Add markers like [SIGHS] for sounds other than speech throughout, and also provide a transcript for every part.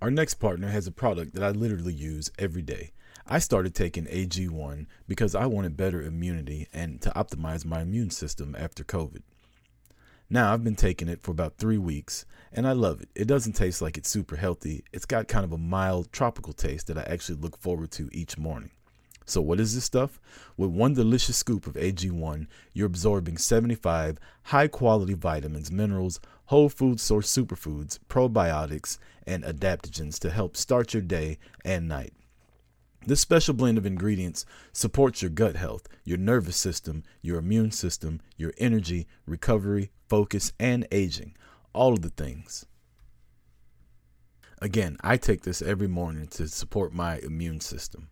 Our next partner has a product that I literally use every day. I started taking AG1 because I wanted better immunity and to optimize my immune system after COVID. Now, I've been taking it for about three weeks and I love it. It doesn't taste like it's super healthy, it's got kind of a mild tropical taste that I actually look forward to each morning. So, what is this stuff? With one delicious scoop of AG1, you're absorbing 75 high quality vitamins, minerals, whole food source superfoods, probiotics, and adaptogens to help start your day and night. This special blend of ingredients supports your gut health, your nervous system, your immune system, your energy, recovery, focus, and aging. All of the things. Again, I take this every morning to support my immune system.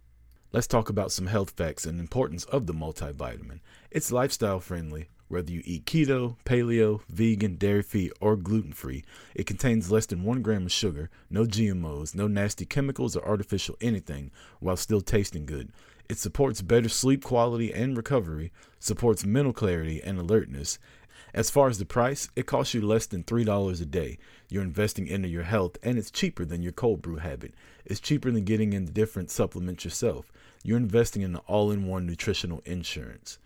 Let's talk about some health facts and importance of the multivitamin. It's lifestyle friendly. Whether you eat keto, paleo, vegan, dairy free, or gluten free, it contains less than one gram of sugar, no GMOs, no nasty chemicals or artificial anything, while still tasting good. It supports better sleep quality and recovery, supports mental clarity and alertness. As far as the price, it costs you less than $3 a day. You're investing into your health, and it's cheaper than your cold brew habit. It's cheaper than getting into different supplements yourself you're investing in an all in one nutritional insurance.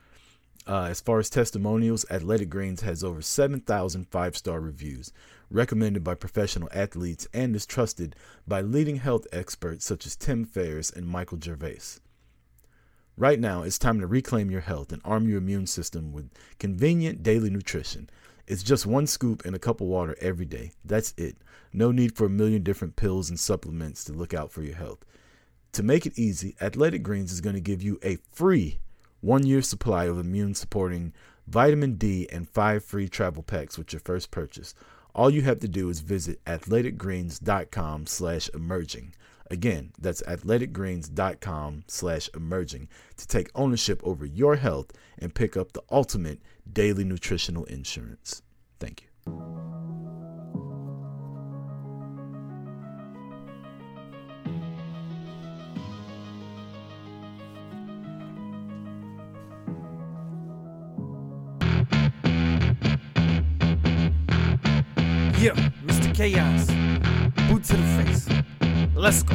Uh, as far as testimonials, Athletic Greens has over 7,000 five star reviews, recommended by professional athletes, and is trusted by leading health experts such as Tim Ferriss and Michael Gervais. Right now, it's time to reclaim your health and arm your immune system with convenient daily nutrition. It's just one scoop and a cup of water every day. That's it. No need for a million different pills and supplements to look out for your health. To make it easy, Athletic Greens is going to give you a free one year supply of immune supporting vitamin D and five free travel packs with your first purchase. All you have to do is visit athleticgreens.com slash emerging. Again, that's athleticgreens.com slash emerging to take ownership over your health and pick up the ultimate daily nutritional insurance. Thank you. Yeah, Mr. Chaos. Boot to the face. Let's go.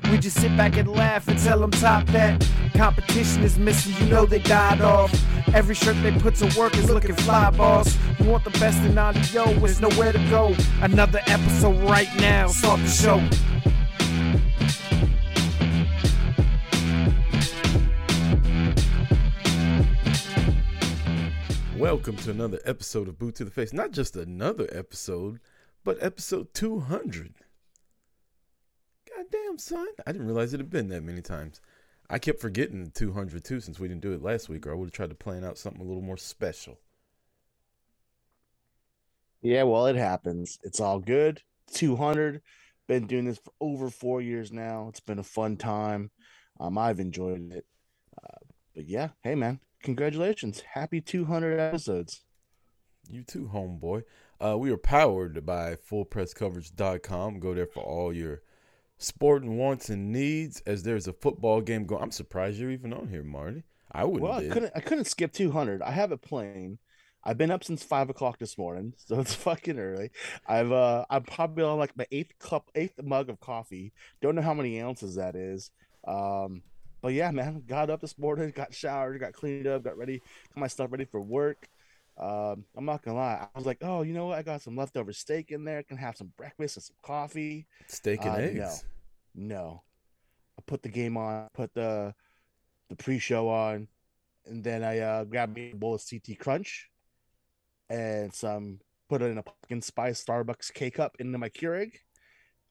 We just sit back and laugh and tell them top that. Competition is missing, you know they died off. Every shirt they put to work is looking fly, boss. You want the best in audio, there's nowhere to go. Another episode right now, start the show. Welcome to another episode of Boot to the Face. Not just another episode, but episode 200. Goddamn, son. I didn't realize it had been that many times. I kept forgetting the 200 too since we didn't do it last week, or I would have tried to plan out something a little more special. Yeah, well, it happens. It's all good. 200. Been doing this for over four years now. It's been a fun time. Um, I've enjoyed it. Uh, but yeah, hey, man, congratulations. Happy 200 episodes. You too, homeboy. Uh, we are powered by fullpresscoverage.com. Go there for all your sporting wants and needs as there's a football game going. I'm surprised you're even on here, Marty. I wouldn't. Well, I couldn't. I couldn't skip 200. I have it playing. I've been up since five o'clock this morning, [LAUGHS] so it's fucking early. I've uh, I'm probably on like my eighth cup, eighth mug of coffee. Don't know how many ounces that is. Um, but yeah, man, got up this morning, got showered, got cleaned up, got ready, got my stuff ready for work. Um, I'm not gonna lie, I was like, oh, you know what? I got some leftover steak in there. I can have some breakfast and some coffee. Steak and uh, eggs. No, no. I put the game on, put the the pre-show on, and then I uh, grabbed me a bowl of CT Crunch and some put it in a pumpkin spice Starbucks K cup into my Keurig,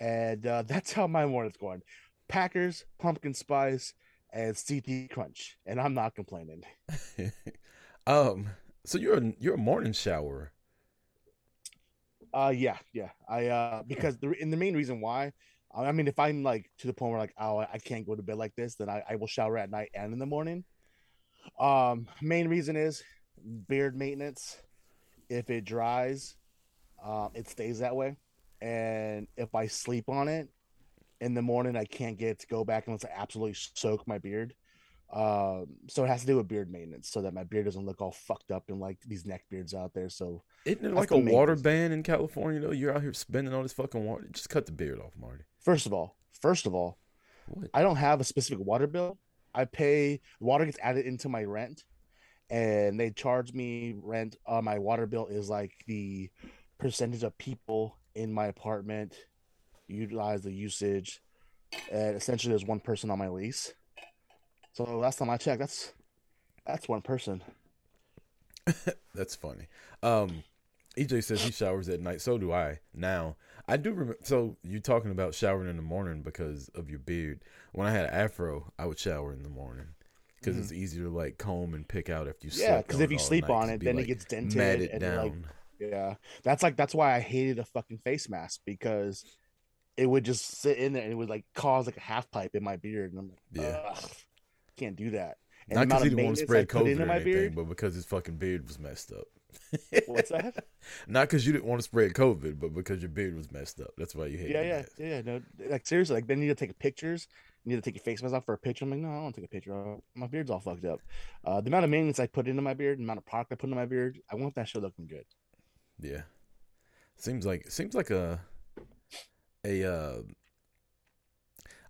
and uh, [LAUGHS] that's how my morning's going. Packers, pumpkin spice, and CT Crunch, and I'm not complaining. [LAUGHS] um, so you're a, you're a morning shower. Uh, yeah, yeah. I uh because the and the main reason why, I mean, if I'm like to the point where like oh I can't go to bed like this, then I, I will shower at night and in the morning. Um, main reason is beard maintenance. If it dries, um, it stays that way, and if I sleep on it in the morning, I can't get to go back unless I absolutely soak my beard. Um, so it has to do with beard maintenance, so that my beard doesn't look all fucked up and like these neck beards out there. So Isn't it like a water ban in California though? You're out here spending all this fucking water. Just cut the beard off, Marty. first of all, first of all, What? I don't have a specific water bill. I pay water gets added into my rent, and they charge me rent. on my water bill is like the percentage of people in my apartment utilize the usage, and essentially there's one person on my lease. So last time I checked, that's that's one person. [LAUGHS] That's funny. Um, EJ says he showers at night. So do I. Now I do remember. So you're talking about showering in the morning because of your beard? When I had an afro, I would shower in the morning because it's easier to like comb and pick out after you. Yeah, because if you sleep night, on it, then like, it gets dented matted and down. like Yeah, that's like that's why I hated a fucking face mask because it would just sit in there and it would like cause like a half pipe in my beard, and I'm like, Yeah. Ugh, can't do that. And Not because he didn't want to spread COVID or my anything, beard. but because his fucking beard was messed up. [LAUGHS] What's that? [LAUGHS] Not because you didn't want to spread COVID, but because your beard was messed up. That's why you hate. yeah, yeah, yeah. No, like seriously, like they need to take pictures. You need to take your face mask off for a picture. I'm like, no, I don't want to take a picture. My beard's all fucked up. Uh, the amount of maintenance I put into my beard, the amount of product I put into my beard, I want that shit looking good. Yeah. Seems like seems like a a uh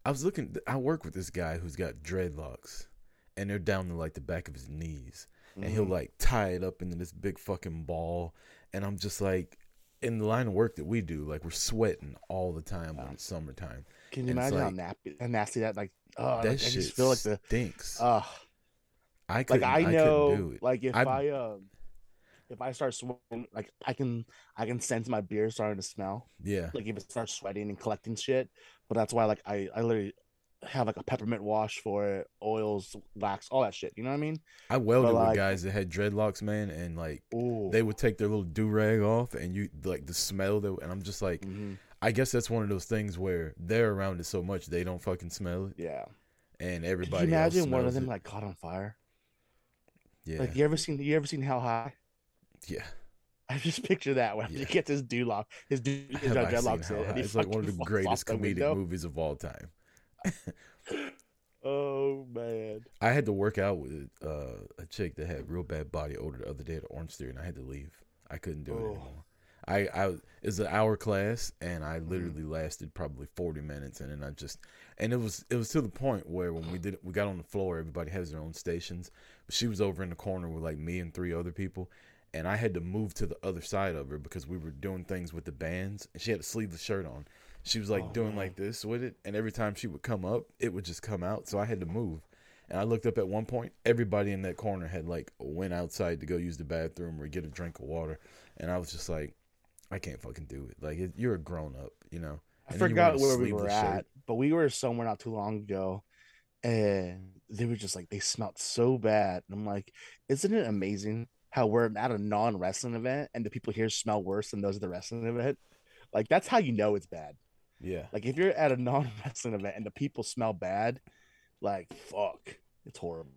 I was looking I work with this guy who's got dreadlocks and they're down to like the back of his knees and he'll Mhm. like tie it up into this big fucking ball and I'm just like in the line of work that we do like we're sweating all the time when it's summertime. Can you and imagine like- how nappy, how nasty that like? Oh, that like, I shit just feel like the. stinks. Uh, I like I I, know, couldn't do it. like if I'd- I um, if I start sweating, like I can I can sense my beer starting to smell. yeah. Like if it starts sweating and collecting shit. But that's why like I I literally have like a peppermint wash for it, oils, wax, all that shit. You know what I mean? I welded like- with guys that had dreadlocks, man, and like Ooh. they would take their little do rag off, and you like the smell that, and I'm just like, Mhm. I guess that's one of those things where they're around it so much they don't fucking smell it, Yeah. and Could everybody you else imagine one of them it. like caught on fire? yeah, Like you ever seen you ever seen How High? Yeah. I just picture that when Yeah. he gets his dew lock, his his [LAUGHS] dreadlocks in, and It's like one of the greatest off the comedic movies of all time. [LAUGHS] Oh man. I had to work out with uh, a chick that had real bad body odor the other day at Orange Theory, and I had to leave. I couldn't do it Oh. anymore. I, I it was an hour class, and Mm-hmm. I literally lasted probably forty minutes, and then I just and it was it was to the point where when we did we got on the floor, everybody has their own stations, but she was over in the corner with like me and three other people, and I had to move to the other side of her because we were doing things with the bands, and she had a sleeveless shirt on. She was like Oh, doing man. like this with it, and every time she would come up, it would just come out. So I had to move. And I looked up at one point, everybody in that corner had like went outside to go use the bathroom or get a drink of water, and I was just like, I can't fucking do it. Like it, you're a grown up, you know. I And then you wear forgot where we were at, shirt. but we were somewhere not too long ago, and they were just like they smelled so bad. And I'm like, isn't it amazing how we're at a non wrestling event and the people here smell worse than those at the wrestling event? Like that's how you know it's bad. Yeah, Like if you're at a [LAUGHS] non wrestling event and the people smell bad, like fuck, it's horrible.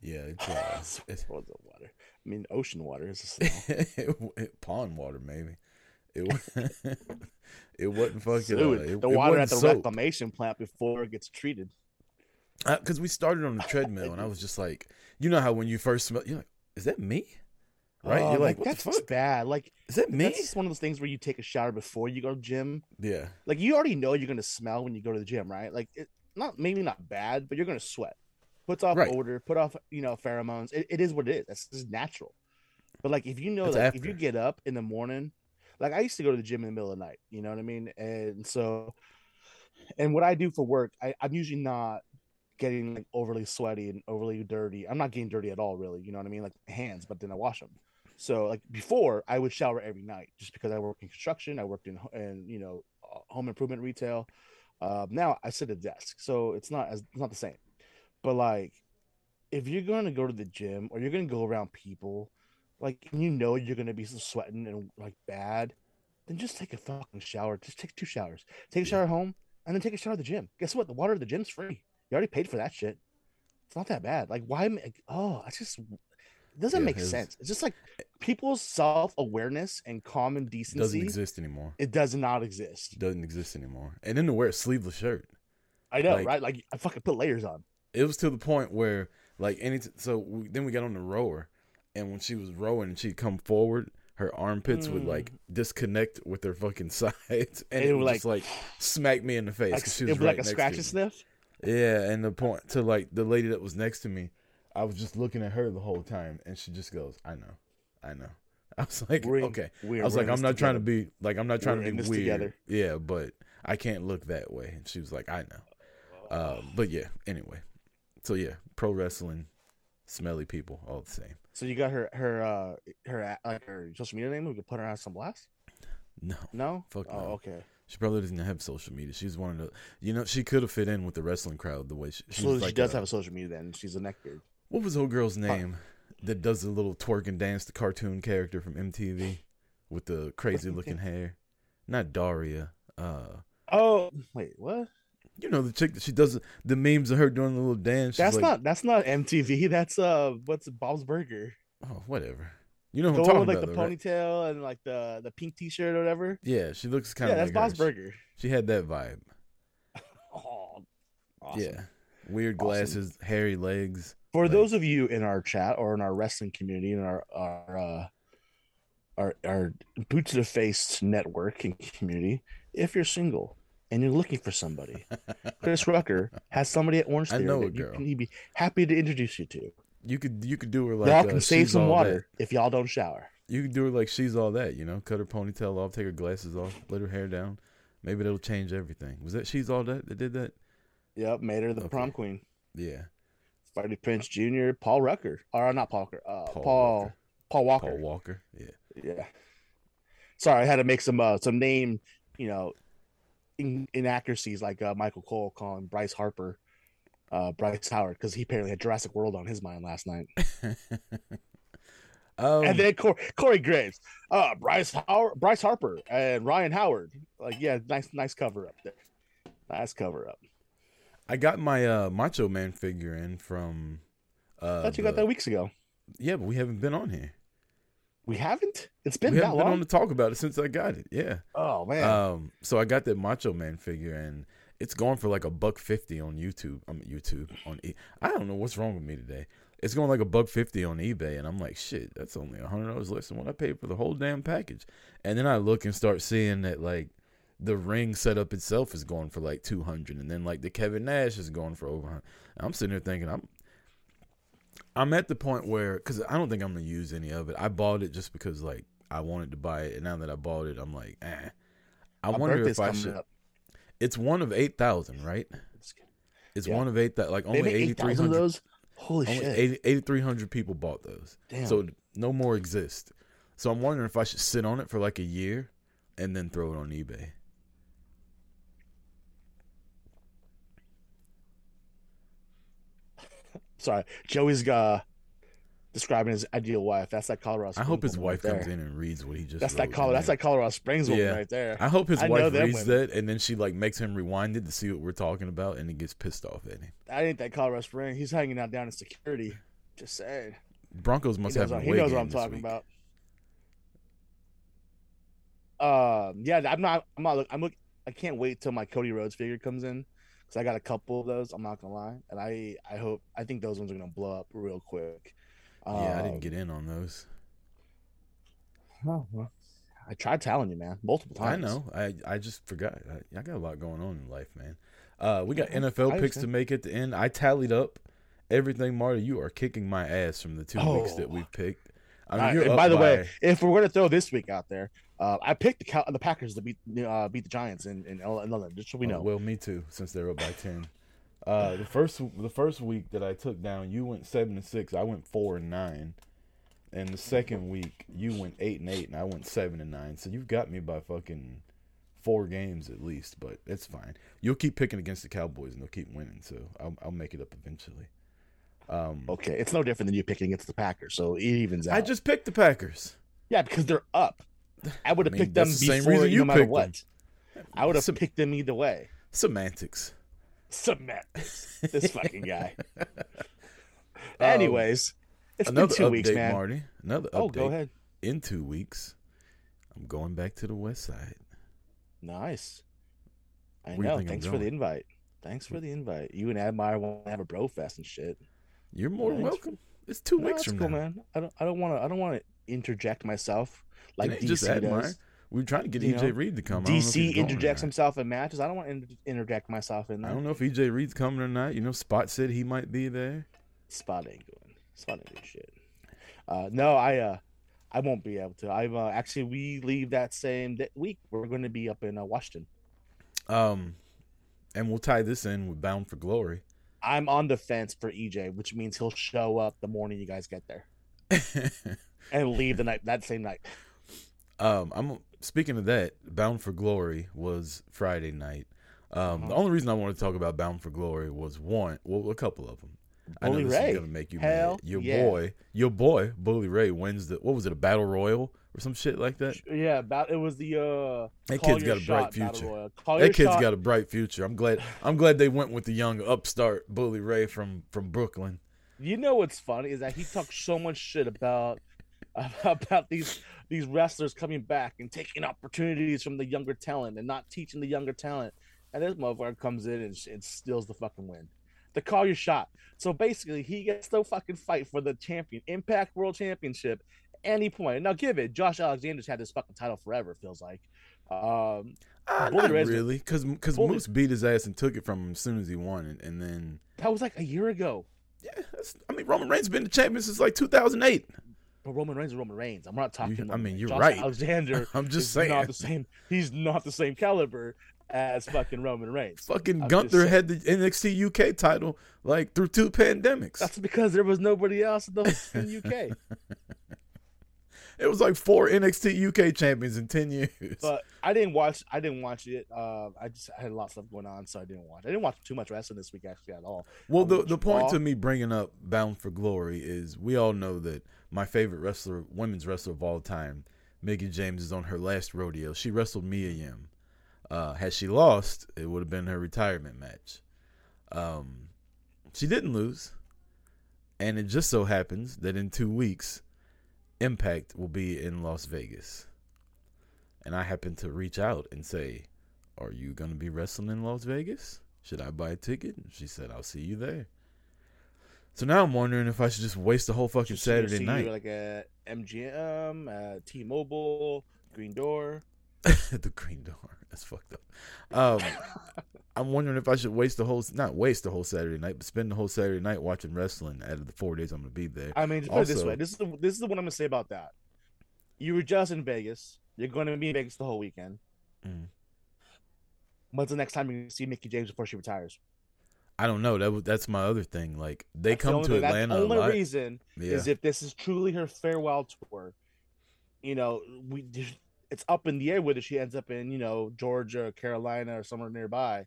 yeah. [LAUGHS] It's, uh, It's it's water? I mean, ocean water is a [LAUGHS] smell. pond water, maybe. It it wasn't fucking Sewage. uh, it, the it water at the soap. reclamation plant before it gets treated. because we started on the treadmill and I was just like, you know how when you first smell, you're like, is that me? Right? Oh, you're like, what that's bad. Like Is that me? that's one of those things where you take a shower before you go to the gym. Yeah, Like you already know you're gonna smell when you go to the gym, right? Like it, not maybe not bad, but you're gonna sweat. Puts off Right. odor, put off you know pheromones. It, it is what it is. That's just natural. But like if you know, It's like if you get up in the morning, like I used to go to the gym in the middle of the night. You know what I mean? And so, and what I do for work, I, I'm usually not getting like overly sweaty and overly dirty. I'm not getting dirty at all, really. You know what I mean? Like hands, but then I wash them. So like before, I would shower every night just because I work in construction. I worked in in you know uh, home improvement retail. Uh, now I sit at a desk, so it's not as it's not the same. But like, if you're going to go to the gym or you're going to go around people, like you know you're going to be sweating and like bad, then just take a fucking shower. Just take two showers. Take a shower at home and then take a shower at the gym. Guess what? The water at the gym's free. You already paid for that shit. It's not that bad. Like, why? ma- Oh, I just it doesn't Yeah, make it's- sense. It's just like people's self awareness and common decency Doesn't exist anymore. It does not exist. Doesn't exist anymore. And then to wear a sleeveless shirt. I know, Like- right? Like, I fucking put layers on. It was to the point where, like, any t- so we, then we got on the rower, and when she was rowing and she'd come forward, her armpits would like mm. disconnect with her fucking [LAUGHS] sides, and It it would, just like smack me in the face. Like, 'cause she it was was like right a scratch and sniff. Yeah, and the point to like the lady that was next to me, I was just looking at her the whole time, and she just goes, "I know, I know." [LAUGHS] I was like, We're "Okay." I was like, "I'm not trying to be like, I'm not trying We're to be weird." together. Yeah, but I can't look that way. And she was like, "I know." Um, but yeah, anyway, so yeah, pro wrestling, smelly people, all the same. So you got her her uh her like her social media name. We could put her on some blast. No, No. Fuck oh, no. okay. She probably doesn't have social media. She's one of the, you know, she could have fit in with the wrestling crowd the way she. she So she like does a- have a social media. Then she's a neckbeard. What was the old girl's name that does the little twerk and dance, the cartoon character from MTV with the crazy looking [LAUGHS] hair? Not Daria. Uh, Oh wait, what? you know the chick that she does the memes of her doing the little dance. That's like, not that's not MTV. [LAUGHS] That's uh what's Bob's Burger. Oh, whatever. You know who The I'm one talking with like about, the though, right? ponytail and like the the pink T-shirt or whatever. Yeah, she looks kind of Yeah, that's like her. Burger. She had that vibe. [LAUGHS] Oh, awesome. Yeah, weird Awesome. glasses, hairy legs. For Like- those of you in our chat or in our wrestling community in our our uh, our our boot to the face network and community, if you're single and you're looking for somebody, [LAUGHS] Chris Rucker has somebody at Orange Theory that you can he'd be happy to introduce you to. You could you could do her like y'all uh, can save some water if y'all don't shower. You could do her like she's all that. You know, cut her ponytail off, take her glasses off, let her hair down. Maybe that'll change everything. Was that she's all that that did that? Yep, made her the Okay. prom queen. Yeah, Freddie Prinze Jr., Paul Rucker, or not Paul Rucker, uh, Paul Paul Rucker. Paul Walker. Paul Walker. Yeah, Yeah. Sorry, I had to make some uh, some name, you know, in, inaccuracies like uh, Michael Cole calling Bryce Harper, uh, Bryce Howard because he apparently had Jurassic World on his mind last night. [LAUGHS] um, and then Cor- Corey Graves, uh, Bryce Howard, Bryce Harper, and Ryan Howard. Like, yeah, nice nice cover up there. Nice cover up. I got my uh, Macho Man figure in from. Uh, I thought you got that weeks ago. Yeah, but we haven't been on here. We haven't. It's been we that haven't been long. on to talk about it since I got it. Yeah. oh man. Um, so I got that Macho Man figure, and it's going for like a buck fifty on YouTube. I'm YouTube on. E- I don't know what's wrong with me today. It's going like a buck fifty on eBay, and I'm like, shit, that's only a hundred dollars less than what I paid for the whole damn package. And then I look and start seeing that like the ring setup itself is going for like two hundred, and then like the Kevin Nash is going for over. 100. I'm sitting there thinking, I'm. I'm at the point where, because I don't think I'm gonna use any of it. I bought it just because like I wanted to buy it, and now that I bought it, I'm like, eh. I My wonder if I should. up. It's one of eight thousand, right? It's Yeah. one of eight that like only eighty eight three of those. Holy Only shit! 8,300 people bought those, Damn. so no more exist. So I'm wondering if I should sit on it for like a year, and then throw it on eBay. [LAUGHS] Sorry, Joey's uh, describing his ideal wife. That's that Colorado. Springs I hope his wife right comes there. in and reads what he just. That's that Colorado. That's that Colorado Springs woman Yeah. right there. I hope his I wife reads women. that, and then she like makes him rewind it to see what we're talking about, and he gets pissed off at him. That ain't that Colorado Springs. He's hanging out down in security. Just saying. Broncos He must knows, have a he knows what I'm talking week. about. Um, yeah, I'm not. I'm not. Look, I'm look. I can't wait till my Cody Rhodes figure comes in because I got a couple of those. I'm not gonna lie, and I I hope I think those ones are gonna blow up real quick. Yeah, I Um, didn't get in on those. oh, well, I tried telling you, man, multiple times. I know. I I just forgot. I, I got a lot going on in life, man. Uh, we got NFL picks to make at the end. I tallied up everything, Marty. You are kicking my ass from the two weeks that Oh. we've picked. I mean, by the way, if we're gonna throw this week out there, uh, I picked the Cow- the Packers to beat uh, beat the Giants in in, L- in London. Just so we Oh, know. well, me too, since they're up by ten. Uh, the first the first week that I took down, you went seven and six. I went four and nine. And the second week, you went eight and eight, and I went seven and nine. So you've got me by fucking four games at least, but it's fine. You'll keep picking against the Cowboys, and they'll keep winning. So I'll, I'll make it up eventually. Um, Okay, it's no different than you picking against the Packers, so it evens out. I just picked the Packers. yeah, because they're up. I would have mean, picked them the same before, reason you no matter picked them. I would have Sem- picked them either way. Semantics. Semantics. this fucking guy. [LAUGHS] Um, Anyways, it's been Another two update, weeks, man. Marty. Another Oh, go ahead. In two weeks, I'm going back to the west side. Nice. I Where know. Thanks for the invite. Thanks for the invite. You and Admire want to have a bro fest and shit. You're more Thanks. welcome. It's two No, weeks from cool, now. man. I don't. I don't want to. I don't want to interject myself like DC does. We were trying to get You EJ know, Reed to come. I don't know if he's DC interjects himself in matches. I don't want to inter- interject myself in that. I don't know if EJ Reed's coming or not. You know, Spot said he might be there. Spot ain't going. Spot ain't doing shit. Uh, no, I. uh I won't be able to. I'm uh, actually. We leave that same week. We're going to be up in uh, Washington. Um, and we'll tie this in with Bound for Glory. I'm on the fence for EJ, which means he'll show up the morning you guys get there [LAUGHS] and leave the night that same night. um, I'm speaking of that. Bound for Glory was Friday night. Um, the Uh-huh. only reason I wanted to talk about Bound for Glory was one, well, a couple of them. I know Bully this Ray. is gonna make you Hell mad. Your yeah. boy, your boy, Bully Ray wins the what was it, a battle royal or some shit like that? Yeah, about it was the uh That kid's got a bright future. That kid's shot. got a bright future. I'm glad. I'm glad they went with the young upstart Bully Ray from from Brooklyn. You know what's funny is that he talks so much shit about [LAUGHS] about these these wrestlers coming back and taking opportunities from the younger talent and not teaching the younger talent. And this motherfucker comes in and, and steals the fucking win. The call your shot. So basically, he gets to fucking fight for the champion Impact World Championship any point. Now, give it. Josh Alexander's had this fucking title forever. Feels like. Um, Uh, not really, because because Moose beat his ass and took it from him as soon as he won it, and then that was like a year ago. yeah, I mean Roman Reigns been the champion since like 2008. But Roman Reigns is Roman Reigns. I'm not talking. You- I mean, Reigns. you're Josh right. Alexander [LAUGHS] I'm just saying. not the same. He's not the same caliber as fucking Roman Reigns. Fucking I'm Gunther had the NXT UK title like through two pandemics. That's because there was nobody else in the UK. [LAUGHS] it was like four NXT UK champions in ten years. But I didn't watch. I didn't watch it. Uh, I just I had a lot of stuff going on, so I didn't watch. I didn't watch too much wrestling this week actually at all. Well, I the the point Raw. to me bringing up Bound for Glory is we all know that my favorite wrestler, women's wrestler of all time, Mickie James, is on her last rodeo. She wrestled Mia Yim. Uh, had she lost, it would have been her retirement match. Um, she didn't lose, and it just so happens that in two weeks, Impact will be in Las Vegas. And I happened to reach out and say, "Are you going to be wrestling in Las Vegas? Should I buy a ticket?" She said, "I'll see you there." So now I'm wondering if I should just waste the whole fucking Saturday night. like at MGM, at T-Mobile, Green Door. [LAUGHS] the green door. That's fucked up. Um, [LAUGHS] I'm wondering if I should waste the whole not waste the whole Saturday night, but spend the whole Saturday night watching wrestling out of the four days I'm gonna be there. I mean, just put it this way. This is the, this is what I'm gonna say about that. You were just in Vegas. You're going to be in Vegas the whole weekend. Mm. When's the next time you see Mickie James before she retires? I don't know. That that's my other thing. Like they That's come only to Atlanta That's the only reason Yeah. is if this is truly her farewell tour. You know, we it's up in the air whether she ends up in you know Georgia, Carolina, or somewhere nearby.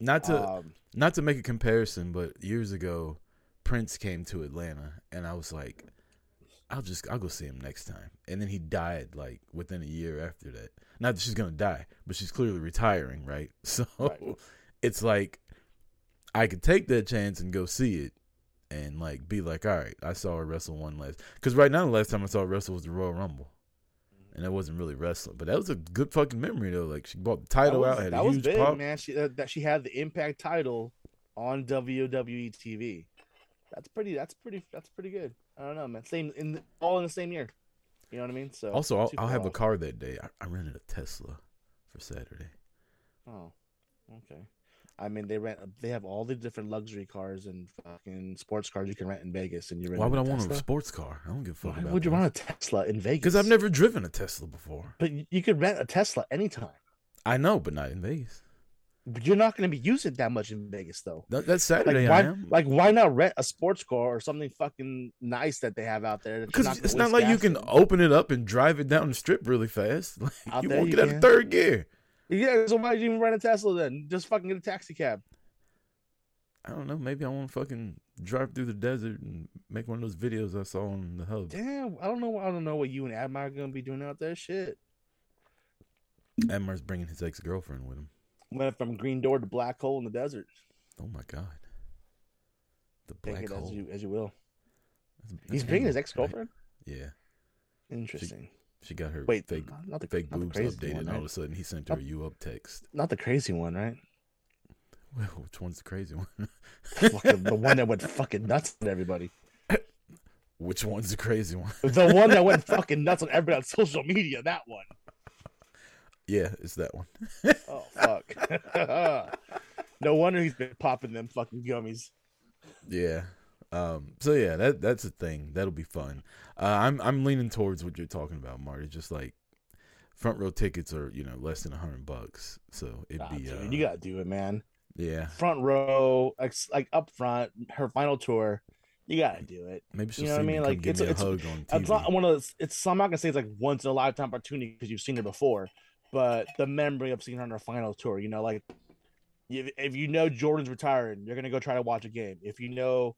not to Um, not to make a comparison, but years ago, Prince came to Atlanta, and I was like, I'll just I'll go see him next time. And then he died like within a year after that. Not that she's gonna die, but she's clearly retiring, right? [LAUGHS] So Right. it's like I could take that chance and go see it, and like be like, all right, I saw her wrestle one last. Because right now, the last time I saw her wrestle was the Royal Rumble. And that wasn't really wrestling, but that was a good fucking memory though. Like she brought the title that out, had that a was huge big, pop. man. She uh, that she had the Impact title on WWE TV. That's pretty. That's pretty. That's pretty good. I don't know, man. Same in the, all in the same year. You know what I mean? So Also, I'll, I'll have a car that day. I, I rented a Tesla for Saturday. Oh, okay. I mean, they rent. They have all the different luxury cars and fucking sports cars you can rent in Vegas, and you rent. Why would I a want a sports car? I don't give a fuck Why about would you that. want a Tesla in Vegas? Because I've never driven a Tesla before. But you could rent a Tesla anytime. I know, but not in Vegas. But you're not going to be using it that much in Vegas, though. That, that's Like Saturday. why, I am. like why not rent a sports car or something fucking nice that they have out there? because it's not like you can open it up and drive it down the strip really fast. [LAUGHS] Like, you won't you get out of third gear. Yeah, so why did you even rent a Tesla then? Just fucking get a taxi cab. I don't know. Maybe I want to fucking drive through the desert and make one of those videos I saw on the hub. Damn, I don't know. I don't know what you and Admire are gonna be doing out there. Shit. Admar's bringing his ex girlfriend with him. Went from green door to black hole in the desert. Oh my god. The Take black it hole. as you as you will. That's- He's bringing his ex girlfriend. right? Yeah. Interesting. She got her Wait, fake not the fake not the boobs crazy updated, one, and all right? of a sudden he sent her a you up text. Not the crazy one, right? Well, which one's the crazy one? [LAUGHS] The one that went [LAUGHS] fucking nuts on everybody. which one's the crazy one? [LAUGHS] The one that went fucking nuts on everybody on social media. That one. Yeah, it's that one. Oh fuck. no wonder he's been popping them fucking gummies. Yeah. Um, so yeah, that that's a thing. That'll be fun. Uh, I'm I'm leaning towards what you're talking about, Marty. Just like front row tickets are you know less than a hundred bucks, so it'd Nah, be dude, uh, you gotta do it, man. yeah. Front row, like, like up front, her final tour. You gotta do it. Maybe she'll You know what I me mean? Like, it's- me a it's- hug on It's not one of those. It's I'm not gonna say it's like once in a lifetime opportunity because you've seen her before, but the memory of seeing her on her final tour. You know, like if, if you know Jordan's retiring, you're gonna go try to watch a game. If you know,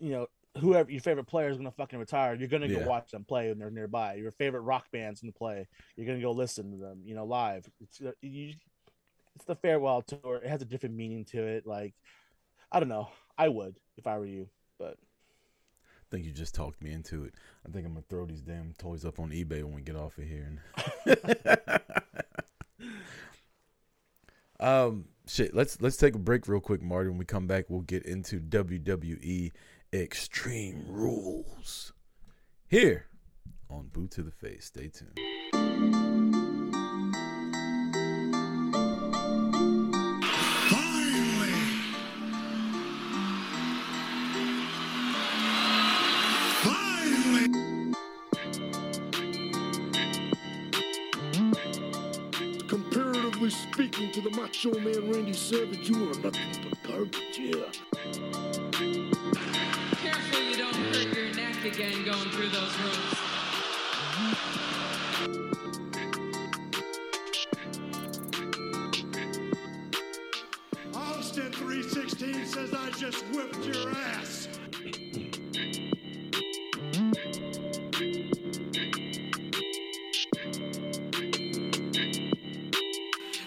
you know whoever your favorite player is gonna fucking retire, you're gonna Yeah. go watch them play when they're nearby. Your favorite rock band's gonna play, you're gonna go listen to them. You know, live. It's uh, you, it's the farewell tour. It has a different meaning to it. Like I don't know. I would if I were you, but I think you just talked me into it. I think I'm gonna throw these damn toys up on eBay when we get off of here. And [LAUGHS] um, shit. Let's let's take a break real quick, Marty. When we come back, we'll get into WWE Extreme Rules here on Boot to the Face. Stay tuned. Finally! Finally! Comparatively speaking to the Macho Man Randy Savage, you are nothing but garbage, yeah. Hurt again going through those rooms. Austin 316 says I just whipped your ass.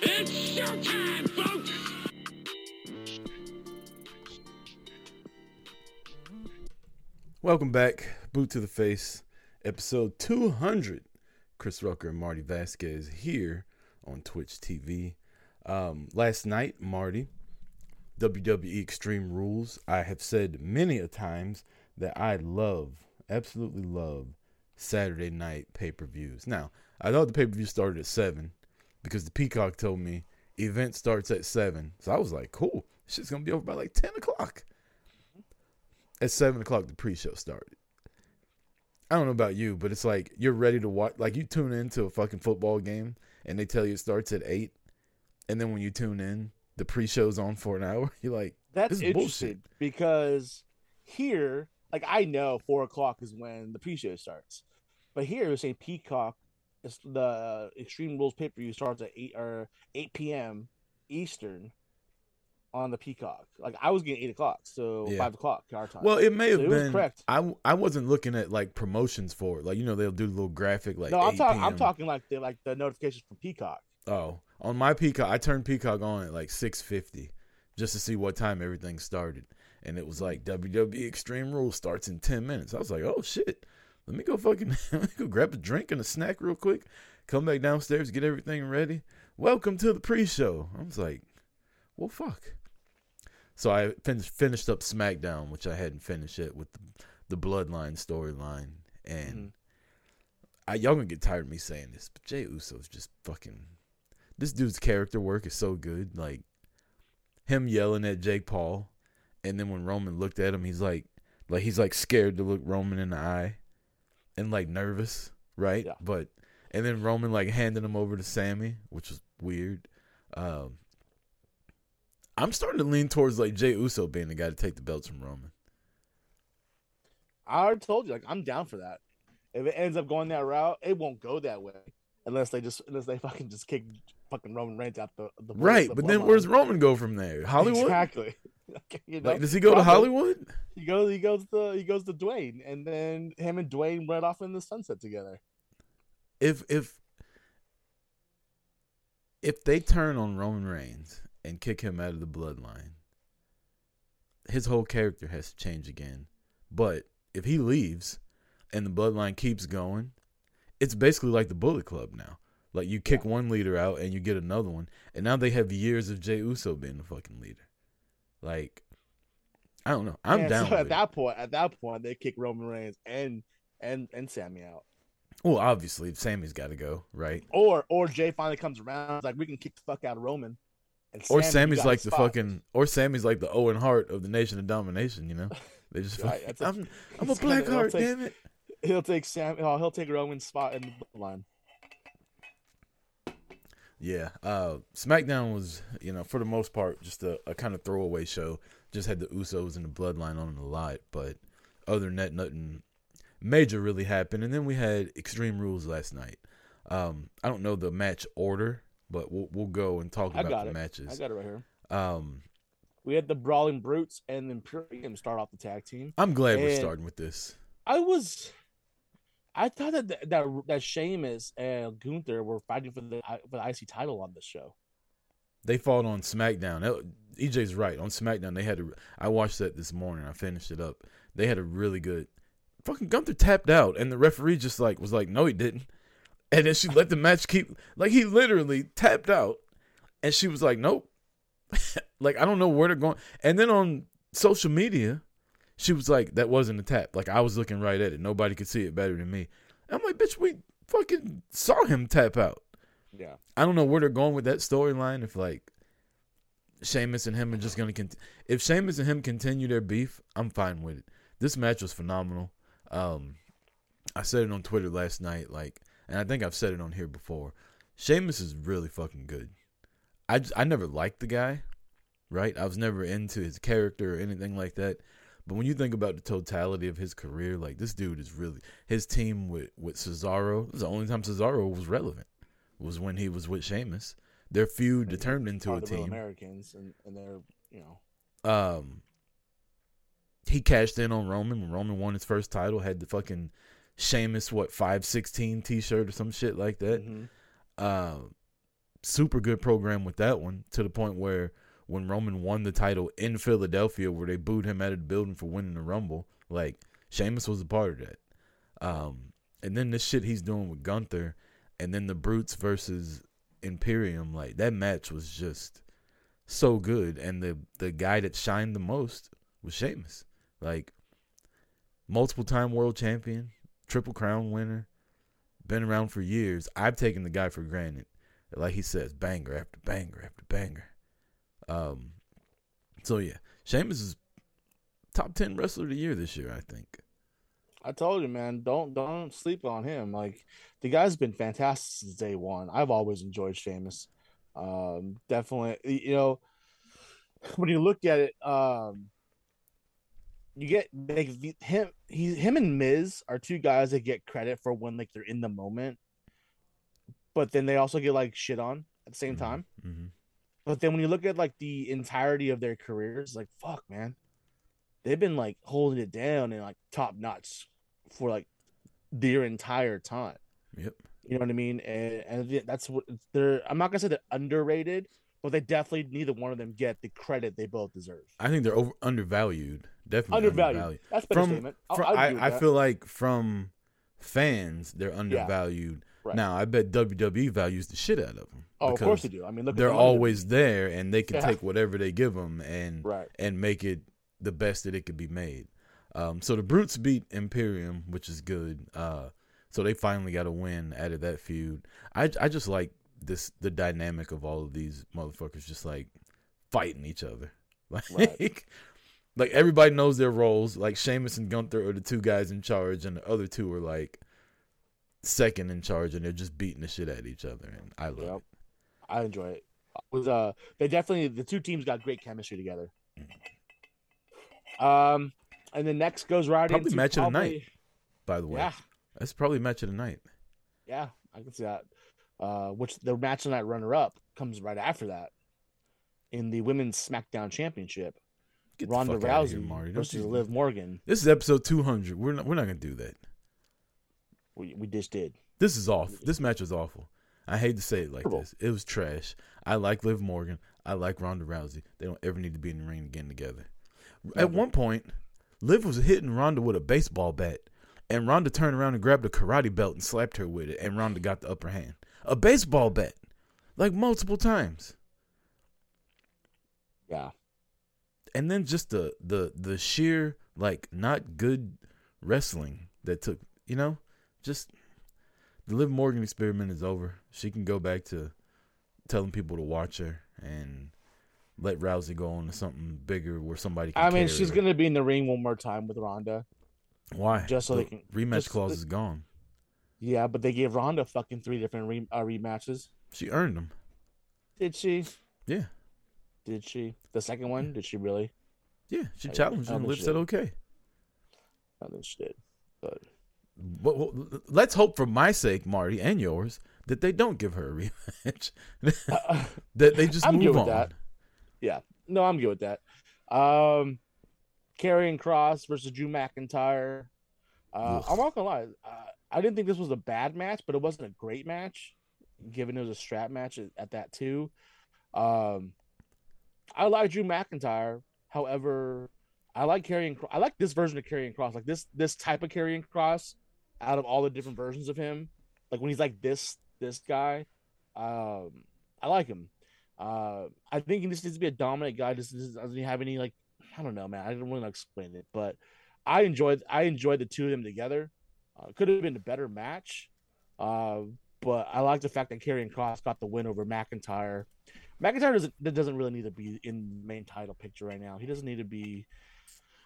It's showtime, folks! Welcome back, Boot to the Face, episode 200. Chris Rucker and Marty Vasquez here on Twitch TV. Um, last night, Marty, WWE Extreme Rules. I have said many a times that I love, absolutely love Saturday night pay per views. Now, I know the pay per view started at 7 because the Peacock told me event starts at 7. So I was like, cool, shit's going to be over by like 10 o'clock at seven o'clock the pre-show started. I don't know about you, but it's like you're ready to watch. Like you tune into a fucking football game and they tell you it starts at eight, and then when you tune in, the pre-show's on for an hour. [LAUGHS] You're like, That's bullshit. because here, like I know four o'clock is when the pre-show starts, but here it was saying Peacock, it's the Extreme Rules pay-per-view starts at eight or eight p.m. Eastern on the Peacock. Like I was getting eight o'clock, so Yeah. five o'clock our time. well, it may have So it was been. correct. I I wasn't looking at like promotions for it. Like you know they'll do the little graphic like. no, I'm 8 talking. I'm talking like the like the notifications from Peacock. Oh, on my Peacock, I turned Peacock on at like six fifty, just to see what time everything started, and it was like WWE Extreme Rules starts in ten minutes. I was like, oh shit, let me go fucking [LAUGHS] let me go grab a drink and a snack real quick, come back downstairs, get everything ready. Welcome to the pre-show. I was like, well, fuck. So I finished finished up SmackDown, which I hadn't finished yet with the, the Bloodline storyline, and Mhm. I y'all gonna get tired of me saying this, but Jey Uso's just fucking. This dude's character work is so good. Like him yelling at Jake Paul, and then when Roman looked at him, he's like, like he's like scared to look Roman in the eye, and like nervous, right? Yeah. But and then Roman like handing him over to Sami, which was weird. Um, I'm starting to lean towards like Jey Uso being the guy to take the belts from Roman. I already told you, like I'm down for that. If it ends up going that route, it won't go that way unless they just unless they fucking just kick fucking Roman Reigns out the, the Right, the but then where's Roman go from there? Hollywood? Exactly. [LAUGHS] you know, Like, does he go to. Hollywood? He goes. He goes to. He goes to Dwayne, and then him and Dwayne ride off in the sunset together. if if if they turn on Roman Reigns and kick him out of the bloodline, his whole character has to change again. But if he leaves and the bloodline keeps going, it's basically like the Bullet Club now. Like you kick one leader out and you get another one, and now they have years of Jey Uso being the fucking leader. Like, I don't know. I'm And down. So at it. that point, at that point, they kick Roman Reigns and and and Sami out. Well, obviously, Sami's got to go, right? Or or Jey finally comes around, like we can kick the fuck out of Roman. And Or Sami, you like the spot. fucking, or Sami's like the Owen Hart of the Nation of Domination. You know, they just, Right, fucking, that's a- I'm, [LAUGHS] I'm a he's gonna- black heart, take- damn it. He'll take Sam. Oh, he'll take Roman's spot in the bloodline. Yeah, uh, SmackDown was, you know, for the most part, just a, a kind of throwaway show. Just had the Usos and the Bloodline on it a lot, but other than that, nothing major really happened. And then we had Extreme Rules last night. Um, I don't know the match order, but we'll we'll go and talk about the it. matches. I got it right here. Um, We had the Brawling Brutes and Imperium start off the tag team. I'm glad we're starting with this. I was, I thought that that that Sheamus and Gunther were fighting for the for the IC title on this show. They fought on SmackDown. EJ's right. On SmackDown, they had a. I watched that this morning. I finished it up. They had a really good. Fucking Gunther tapped out, and the referee just like was like, "No, he didn't." And then she let the match keep. Like he literally tapped out, and she was like, "Nope." [LAUGHS] like I don't know where they're going. And then on social media, she was like, "That wasn't a tap." Like I was looking right at it. Nobody could see it better than me. I'm like, "Bitch, we fucking saw him tap out." Yeah, I don't know where they're going with that storyline. If like Sheamus and him are just gonna cont- if Sheamus and him continue their beef, I'm fine with it. This match was phenomenal. Um, I said it on Twitter last night, like, and I think I've said it on here before. Sheamus is really fucking good. I I never liked the guy, right? I was never into his character or anything like that. But when you think about the totality of his career, like this dude is really his team with with Cesaro. Is the only time Cesaro was relevant was when he was with Sheamus. Their feud And turned into a team. Americans, and and they're you know Um, he cashed in on Roman when Roman won his first title. Had the fucking Sheamus what five sixteen t shirt or some shit like that. mhm. Uh, super good program with that one to the point where when Roman won the title in Philadelphia, where they booed him out of the building for winning the Rumble, like Sheamus was a part of that. Um, and then this shit he's doing with Gunther, and then the Brutes versus Imperium, like that match was just so good. And the the guy that shined the most was Sheamus, like multiple time world champion, triple crown winner, been around for years. I've taken the guy for granted. Like he says, banger after banger after banger. Um, so yeah, Sheamus is top ten wrestler of the year this year. I think. I told you, man, don't don't sleep on him. Like the guy's been fantastic since day one. I've always enjoyed Sheamus. Um, definitely, you know, when you look at it, um, you get like him. He, him, and Miz are two guys that get credit for when like they're in the moment, but then they also get like shit on at the same Mhm. time. hmm But then when you look at like the entirety of their careers, like fuck, man, they've been like holding it down and like top notch for like their entire time. Yep. You know what I mean? And, and that's what they're. I'm not gonna say they're underrated, but they definitely neither one of them get the credit they both deserve. I think they're over, undervalued. Definitely Undervalued. undervalued. That's a better From, statement. From- I, I feel like from fans they're undervalued. Right. Now I bet WWE values the shit out of them. Oh, of course they do. I mean, look, they're always there, and they can Yeah. take whatever they give them and Right. and make it the best that it could be made. Um, so the Brutes beat Imperium, which is good. Uh, so they finally got a win out of that feud. I I just like this the dynamic of all of these motherfuckers just like fighting each other. [LAUGHS] Like Right. like everybody knows their roles. Like Sheamus and Gunther are the two guys in charge, and the other two are like second in charge, and they're just beating the shit at each other. And I love Yep. it. I enjoy it. Was uh, they definitely the two teams got great chemistry together. Um, and then next goes right Probably into match of the night. By the way, Yeah, that's probably match of the night. yeah, I can see that. Uh, which the match of the night runner up comes right after that in the women's SmackDown Championship. Get Ronda Rousey here, versus you- Liv Morgan. This is episode 200. We're not, we're not gonna do that. We we just did. This is off. This match is awful. I hate to say it like Terrible. this. It was trash. I like Liv Morgan. I like Ronda Rousey. They don't ever need to be in the ring again together. At one point, Liv was hitting Ronda with a baseball bat, and Ronda turned around and grabbed a karate belt and slapped her with it, and Ronda got the upper hand. A baseball bat, like multiple times. Yeah. and then just the the the sheer like not good wrestling that took you know just the liv morgan experiment is over she can go back to telling people to watch her and let rousey go on to something bigger where somebody can I mean, she's her. gonna be in the ring one more time with Ronda. why just so the they can- rematch clause is gone Yeah, but they gave Ronda fucking three different re- uh, rematches. she earned them Did she? yeah Did she? The second one? Did she really? yeah she I- challenged and liv said okay I think she did. But but, well, let's hope for my sake marty and yours that they don't give her a rematch [LAUGHS] [LAUGHS] that they just I'm move good with on that. yeah, no, I'm good with that. Um, Karrion Cross versus Drew McIntyre. Uh, I'm not gonna lie. Uh, I didn't think this was a bad match, but it wasn't a great match, given it was a strap match at, at that too. Um, I like Drew McIntyre. However, I like Karrion. I like this version of Karrion Cross. Like this this type of Karrion Cross, out of all the different versions of him. Like when he's like this this guy, um, I like him. Uh, I think he just needs to be a dominant guy. Just doesn't doesn't have any like I don't know, man. I don't really know explain it, but I enjoyed I enjoyed the two of them together. Uh, could have been a better match, uh, but I like the fact that Karrion Cross got the win over McIntyre. McIntyre doesn't doesn't really need to be in the main title picture right now. He doesn't need to be.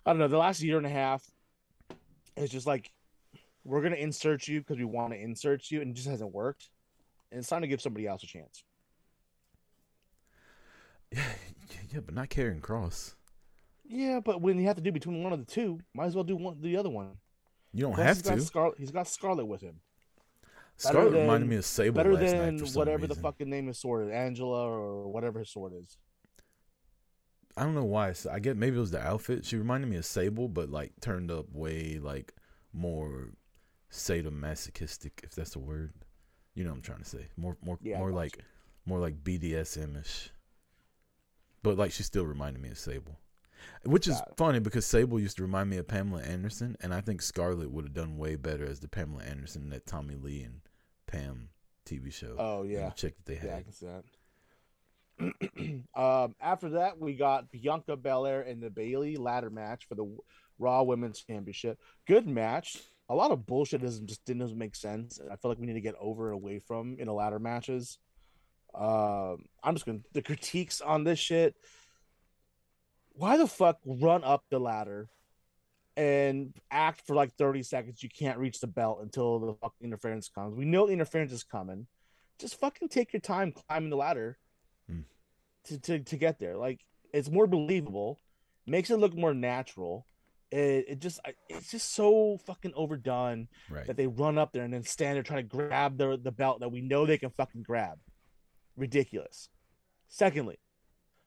I don't know. The last year and a half, it's just like we're gonna insert you because we want to insert you, and it just hasn't worked. And it's time to give somebody else a chance. Yeah, [LAUGHS] yeah, but not Karrion Cross. Yeah, but when you have to do between one of the two, might as well do one the other one. You don't Plus, have he's got to. Scarlett. He's got Scarlett with him. Scarlett than- reminded me of Sable Better last than night for some whatever the fucking name of sword is, Angela or whatever his sword is. I don't know why. I get maybe it was the outfit. She reminded me of Sable, but like turned up way like more sadomasochistic, if that's a word. You know what I'm trying to say. More, more, Yeah, more like, you. more like BDSM ish. But like, she still reminded me of Sable, which is funny because Sable used to remind me of Pamela Anderson, and I think Scarlett would have done way better as the Pamela Anderson that Tommy Lee and Pam TV show. Oh yeah, the chick that they yeah, I had. can see that. [CLEARS THROAT] um, after that, we got Bianca Belair and the Bayley ladder match for the Raw Women's Championship. Good match. A lot of bullshit doesn't just didn't make sense. I feel like we need to get over and away from in the ladder matches. Um, I'm just gonna the critiques on this shit. Why the fuck run up the ladder and act for like 30 seconds? You can't reach the belt until the fuck interference comes. We know interference is coming. Just fucking take your time climbing the ladder Hmm. to, to to get there. Like it's more believable, makes it look more natural. It, it just it's just so fucking overdone Right. that they run up there and then stand there trying to grab the the belt that we know they can fucking grab. Ridiculous. Secondly,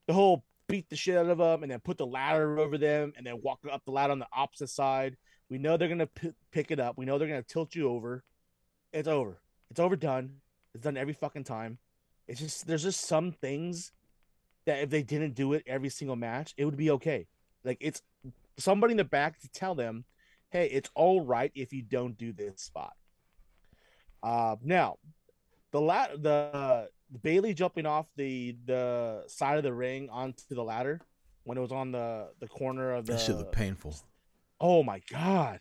the whole beat the shit out of them and then put the ladder over them and then walk up the ladder on the opposite side. We know they're gonna p- pick it up. We know they're gonna tilt you over. It's over. It's overdone. It's done every fucking time. It's just there's just some things that if they didn't do it every single match, it would be okay. Like it's somebody in the back to tell them, hey, it's all right if you don't do this spot. Uh, now, the la- the Bayley jumping off the the side of the ring onto the ladder when it was on the the corner of the. that shit looked painful. Oh my god!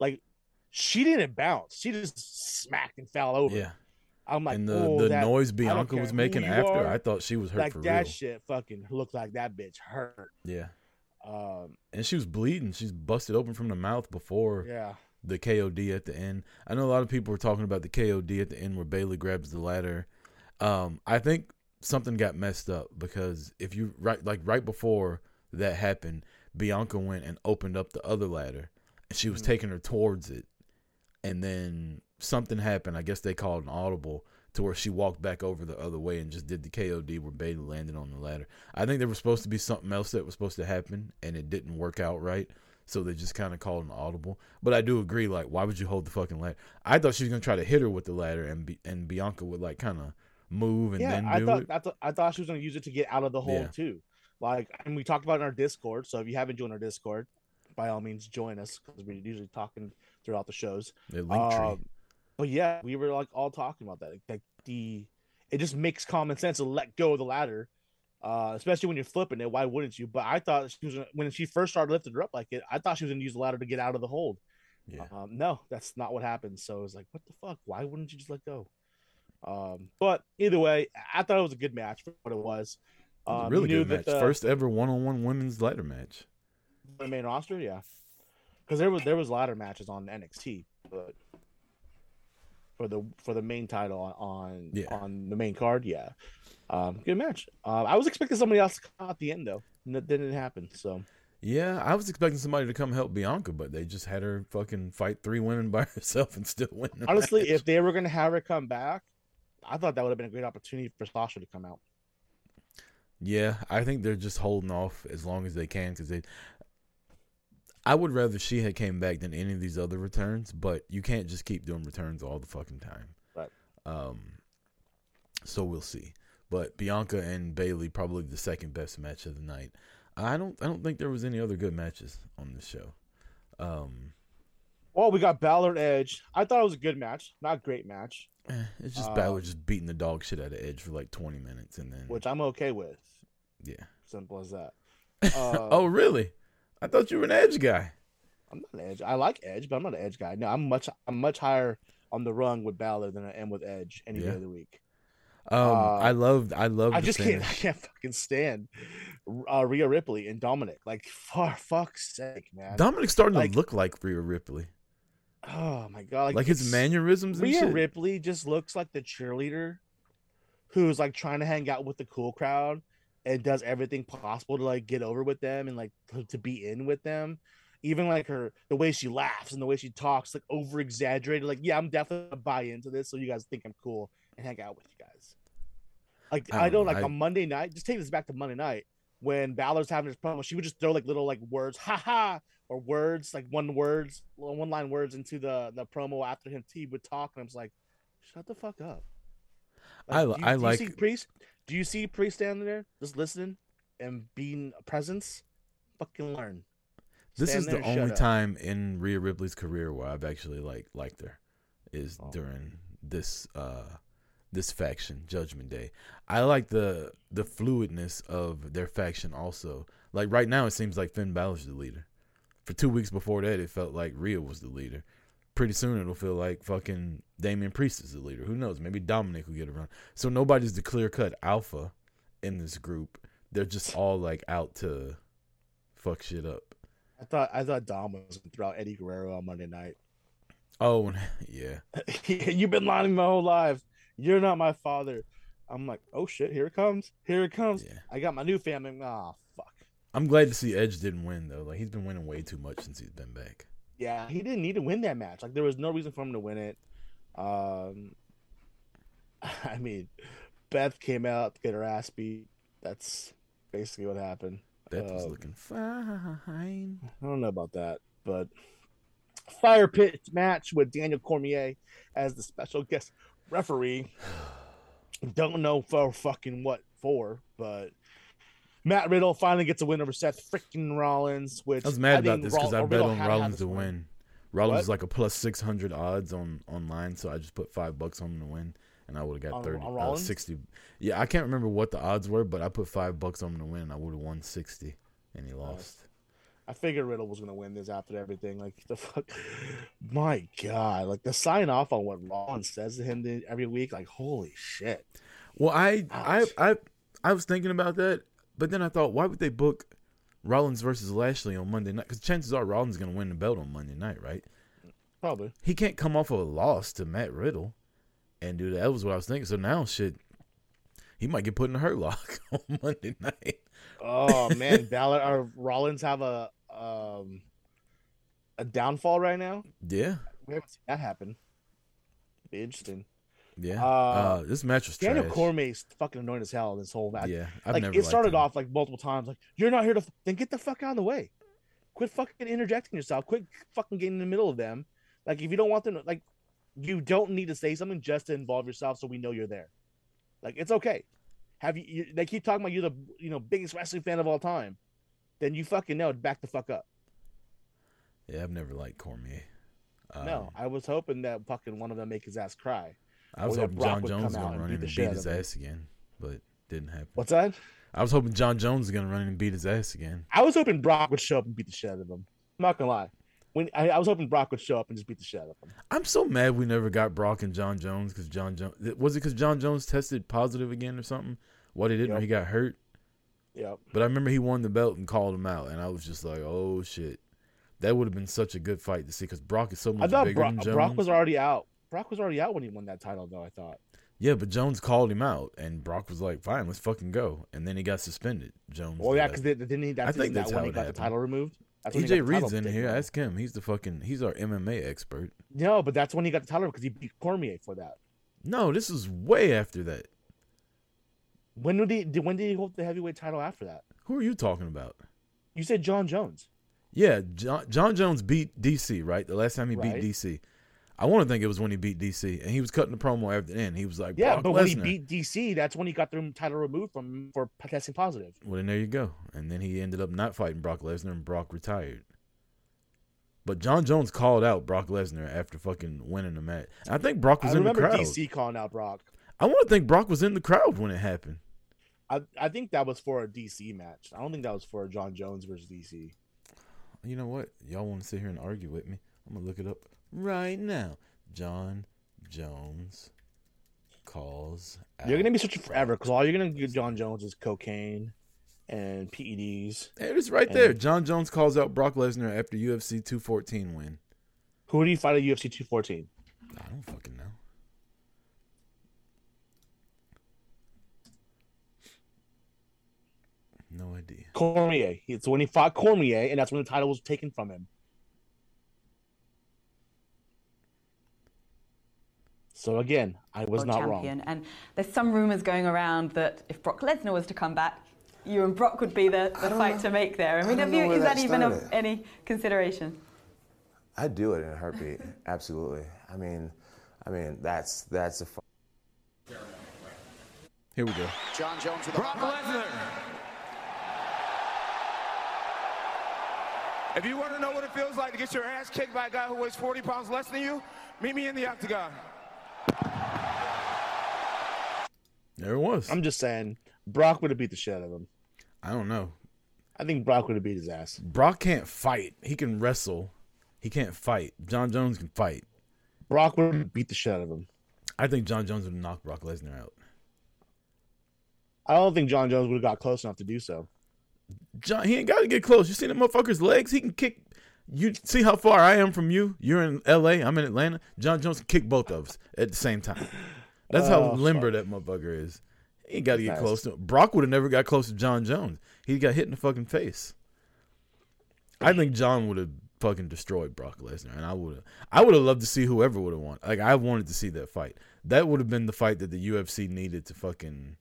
Like she didn't bounce; she just smacked and fell over. Yeah. I'm like, and the, oh, the that, noise Bianca was making after, are, I thought she was hurt like for that real. shit fucking looked like that bitch hurt. Yeah. Um, And she was bleeding. She's busted open from the mouth before yeah, the KOD at the end. I know a lot of people were talking about the KOD at the end where Bayley grabs the ladder. Um, I think something got messed up because if you right like right before that happened, Bianca went and opened up the other ladder and she was Mhm. taking her towards it. And then something happened. I guess they called an audible to where she walked back over the other way and just did the KOD where Bayley landed on the ladder. I think there was supposed to be something else that was supposed to happen and it didn't work out right. so they just kind of called an audible. But I do agree, like, why would you hold the fucking ladder? I thought she was gonna try to hit her with the ladder, and and Bianca would like kind of move and yeah, then I do thought. I thought I thought she was gonna use it to get out of the hole Yeah. too. Like, and we talked about in our Discord. So if you haven't joined our Discord, by all means join us because we're usually talking throughout the shows. Tree. Um, but yeah, we were like all talking about that. Like, like the, it just makes common sense to let go of the ladder, uh, especially when you're flipping it. Why wouldn't you? But I thought she was gonna- when she first started lifting her up like it. I thought she was gonna use the ladder to get out of the hold. yeah, Um, no, that's not what happened. So it was like, what the fuck? Why wouldn't you just let go? Um, but either way, I thought it was a good match for what it was. It was a Um, really good match. the- First ever one-on-one women's ladder match. the main roster, yeah, because there was there was ladder matches on NXT, but for the for the main title on on, Yeah. on the main card, yeah, um, good match. Uh, I was expecting somebody else to come out at the end though, and that didn't happen. So Yeah, I was expecting somebody to come help Bianca, but they just had her fucking fight three women [LAUGHS] by herself and still win. honestly, match. if they were gonna have her come back, I thought that would have been a great opportunity for Sasha to come out. Yeah, I think they're just holding off as long as they can because they. I would rather she had came back than any of these other returns, but you can't just keep doing returns all the fucking time. Right. Um. So we'll see, but Bianca and Bayley probably the second best match of the night. I don't. I don't think there was any other good matches on this show. Um. Well, we got Balor and Edge. I thought it was a good match, not a great match, eh, It's just Um, Balor just beating the dog shit out of Edge for like twenty minutes, and then which I'm okay with. yeah. Simple as that. [LAUGHS] Uh, oh really? I thought you were an Edge guy. I'm not an Edge. I like Edge, but I'm not an Edge guy. No, I'm much I'm much higher on the rung with Balor than I am with Edge any Yeah. day of the week. Um, Uh, I love, I love. I just can't I can't fucking stand uh, Rhea Ripley and Dominik. Like for fuck's sake, man. Dominik's starting Like- to look like Rhea Ripley, oh my god. like, his it's- mannerisms and Rhea shit. Ripley just looks like the cheerleader who's like trying to hang out with the cool crowd and does everything possible to like get over with them and like to, to be in with them. Even like her the way she laughs and the way she talks, like over exaggerated. Like, yeah, I'm definitely gonna buy into this, so you guys think I'm cool and hang out with you guys. Like I I, know, like I- on Monday night, just take this back to Monday night when Balor's having his promo, she would just throw like little like words, ha ha, or words like one words, one line words into the the promo after him. T would talk, and I was like, shut the fuck up. I li- do you, I do like- You see Priest? Do you see Priest standing there just listening and being a presence? Fucking learn. This Stand is the only time in Rhea Ripley's career where I've actually like liked her, is Oh. during this uh this faction Judgment Day. I like the the fluidness of their faction also. Like right now, it seems like Finn Balor's the leader. For two weeks before that, it felt like Rhea was the leader. Pretty soon, it'll feel like fucking Damian Priest is the leader. Who knows? Maybe Dominik will get around. So nobody's the clear cut alpha in this group. They're just all like out to fuck shit up. I thought I thought Dom was gonna throw out Eddie Guerrero on Monday night. Oh, [LAUGHS] yeah. [LAUGHS] You've been lying to me my whole life. You're not my father. I'm like, oh shit, here it comes. Here it comes. Yeah. I got my new family. Ah, fuck. I'm glad to see Edge didn't win though. Like he's been winning way too much since he's been back. Yeah, he didn't need to win that match. Like there was no reason for him to win it. Um, [LAUGHS] I mean, Beth came out to get her ass beat. That's basically what happened. That was Uh, looking fine. I don't know about that, but fire pit match with Daniel Cormier as the special guest referee. [SIGHS] Don't know for fucking what for, but Matt Riddle finally gets a win over Seth freaking Rollins. Which I was mad about this because I bet on had to have Rollins to win. win. Rollins What? is like a plus six hundred odds on online, so I just put five bucks on him to win, and I would have got On- thirty, on uh, sixty. Yeah, I can't remember what the odds were, but I put five bucks on him to win, and I would have won sixty, and he lost. I figured Riddle was gonna win this after everything. Like the fuck, [LAUGHS] my god! Like the sign off on what Rollins says to him every week. Like holy shit! Well, I, I, I, I was thinking about that, but then I thought, why would they book Rollins versus Lashley on Monday night? Because chances are Rollins is going to win the belt on Monday night, right? Probably. He can't come off of a loss to Matt Riddle and do that. That was what I was thinking. So now, shit, he might get put in a hurt lock [LAUGHS] on Monday night. Oh [LAUGHS] man, Balor or Rollins have a um a downfall right now. Yeah, We haven't seen that happen. Be interesting. Yeah. Uh, Uh, this match was Daniel trash. Cormier's fucking annoying as hell. This whole match. Yeah, I've like it started him. off like multiple times. Like you're not here to f- then get the fuck out of the way. Quit fucking interjecting yourself. Quit fucking getting in the middle of them. Like if you don't want them, to, like you don't need to say something just to involve yourself, so we know you're there. Like it's okay. Have you? you they keep talking about you're the you know biggest wrestling fan of all time. Then you fucking know. Back the fuck up. Yeah, I've never liked Cormier. Um, no, I was hoping that fucking one of them make his ass cry. I was hoping Jon Jones was gonna run in and beat his ass again, but didn't happen. What's that? I was hoping Jon Jones was gonna run in and beat his ass again. I was hoping Brock would show up and beat the shit out of him. I'm not gonna lie. When I, I was hoping Brock would show up and just beat the shit out of him. I'm so mad we never got Brock and Jon Jones because Jon Jones was it because Jon Jones tested positive again or something? What he didn't, Yep. he got hurt. Yep. But I remember he won the belt and called him out, and I was just like, oh shit, that would have been such a good fight to see because Brock is so I much thought bigger Brock, than Jones. Brock was already out. Brock was already out when he won that title, though. I thought. yeah, but Jones called him out, and Brock was like, fine, let's fucking go, and then he got suspended. Jones. Well, yeah, because didn't he? That's, I think isn't that that's when how he got the happened. title removed. That's EJ the Reed's in here. Ask him. He's the fucking. He's our MMA expert. No, but that's when he got the title because he beat Cormier for that. No, this is way after that. When did he? When did he hold the heavyweight title after that? Who are you talking about? You said Jon Jones. Yeah, John, Jon Jones beat DC, right? The last time he Right. beat DC. I want to think it was when he beat DC, and he was cutting the promo after the end. He was like, Yeah, but when he beat DC, that's when he got the title removed from for testing positive. Well, then there you go. And then he ended up not fighting Brock Lesnar, and Brock retired. But Jon Jones called out Brock Lesnar after fucking winning the match. I think Brock was I in the remember crowd. DC calling out Brock. I want to think Brock was in the crowd when it happened. I, I think that was for a DC match. I don't think that was for Jon Jones versus DC. You know what? Y'all want to sit here and argue with me? I'm gonna look it up right now. Jon Jones calls. You're gonna be searching forever because all you're gonna get Jon Jones is cocaine and PEDs. It is right there. Jon Jones calls out Brock Lesnar after UFC 214 win. Who did he fight at UFC 214? I don't fucking know. No idea. Cormier. It's when he fought Cormier, and that's when the title was taken from him. So again, I was world not champion. wrong. And there's some rumors going around that if Brock Lesnar was to come back, you and Brock would be the, the fight know- to make there. I mean, I have you, where is that, that even of any consideration? I'd do it in a heartbeat. Absolutely. I mean, I mean that's that's a. fu- Here we go. Jon Jones with a Brock Lesnar. If you want to know what it feels like to get your ass kicked by a guy who weighs 40 pounds less than you, meet me in the octagon. There it was. I'm just saying, Brock would have beat the shit out of him. I don't know. I think Brock would have beat his ass. Brock can't fight. He can wrestle. He can't fight. Jon Jones can fight. Brock would have beat the shit out of him. I think Jon Jones would knock Brock Lesnar out. I don't think Jon Jones would have got close enough to do so. John, he ain't got to get close. You see the motherfucker's legs? He can kick. You see how far I am from you? You're in L.A. I'm in Atlanta. Jon Jones can kick both of us at the same time. [LAUGHS] That's how Oh, limber that motherfucker is. He ain't got to get Nice. close to him. Brock would have never got close to Jon Jones. He got hit in the fucking face. I think John would have fucking destroyed Brock Lesnar, and I would have. I would have loved to see whoever would have won. Like I wanted to see that fight. That would have been the fight that the UFC needed to fucking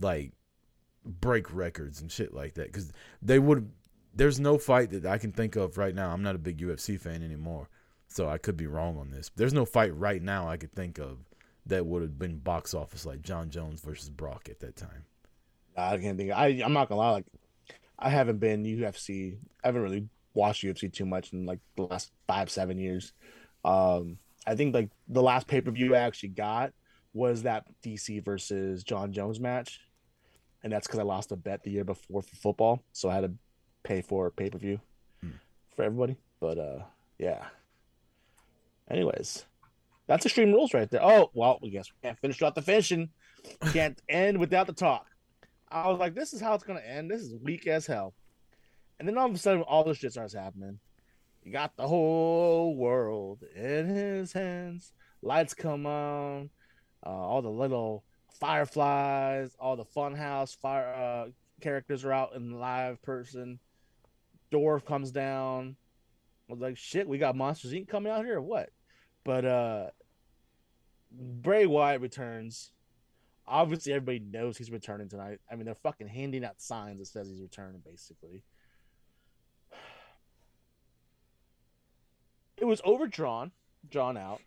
like break records and shit like that because they would. There's no fight that I can think of right now. I'm not a big UFC fan anymore, so I could be wrong on this. There's no fight right now I could think of that would have been box office like Jon Jones versus Brock at that time. I can't think. I I'm not gonna lie. Like, I haven't been UFC. I haven't really watched UFC too much in like the last five seven years. Um, I think like the last pay per view I actually got was that DC versus Jon Jones match, and that's because I lost a bet the year before for football, so I had to pay for pay per view for everybody. But uh, yeah. Anyways, that's extreme rules right there. Oh well, we guess we can't finish without the finishing. Can't [LAUGHS] end without the talk. I was like, this is how it's gonna end. This is weak as hell. And then all of a sudden, all this shit starts happening. You got the whole world in his hands. Lights come on. Uh, all the little fireflies, all the funhouse fire uh, characters are out in live person. Dwarf comes down. I was like, shit, we got Monsters Inc. coming out here or what? But uh Bray Wyatt returns. Obviously, everybody knows he's returning tonight. I mean, they're fucking handing out signs that says he's returning, basically. it was overdrawn, drawn out.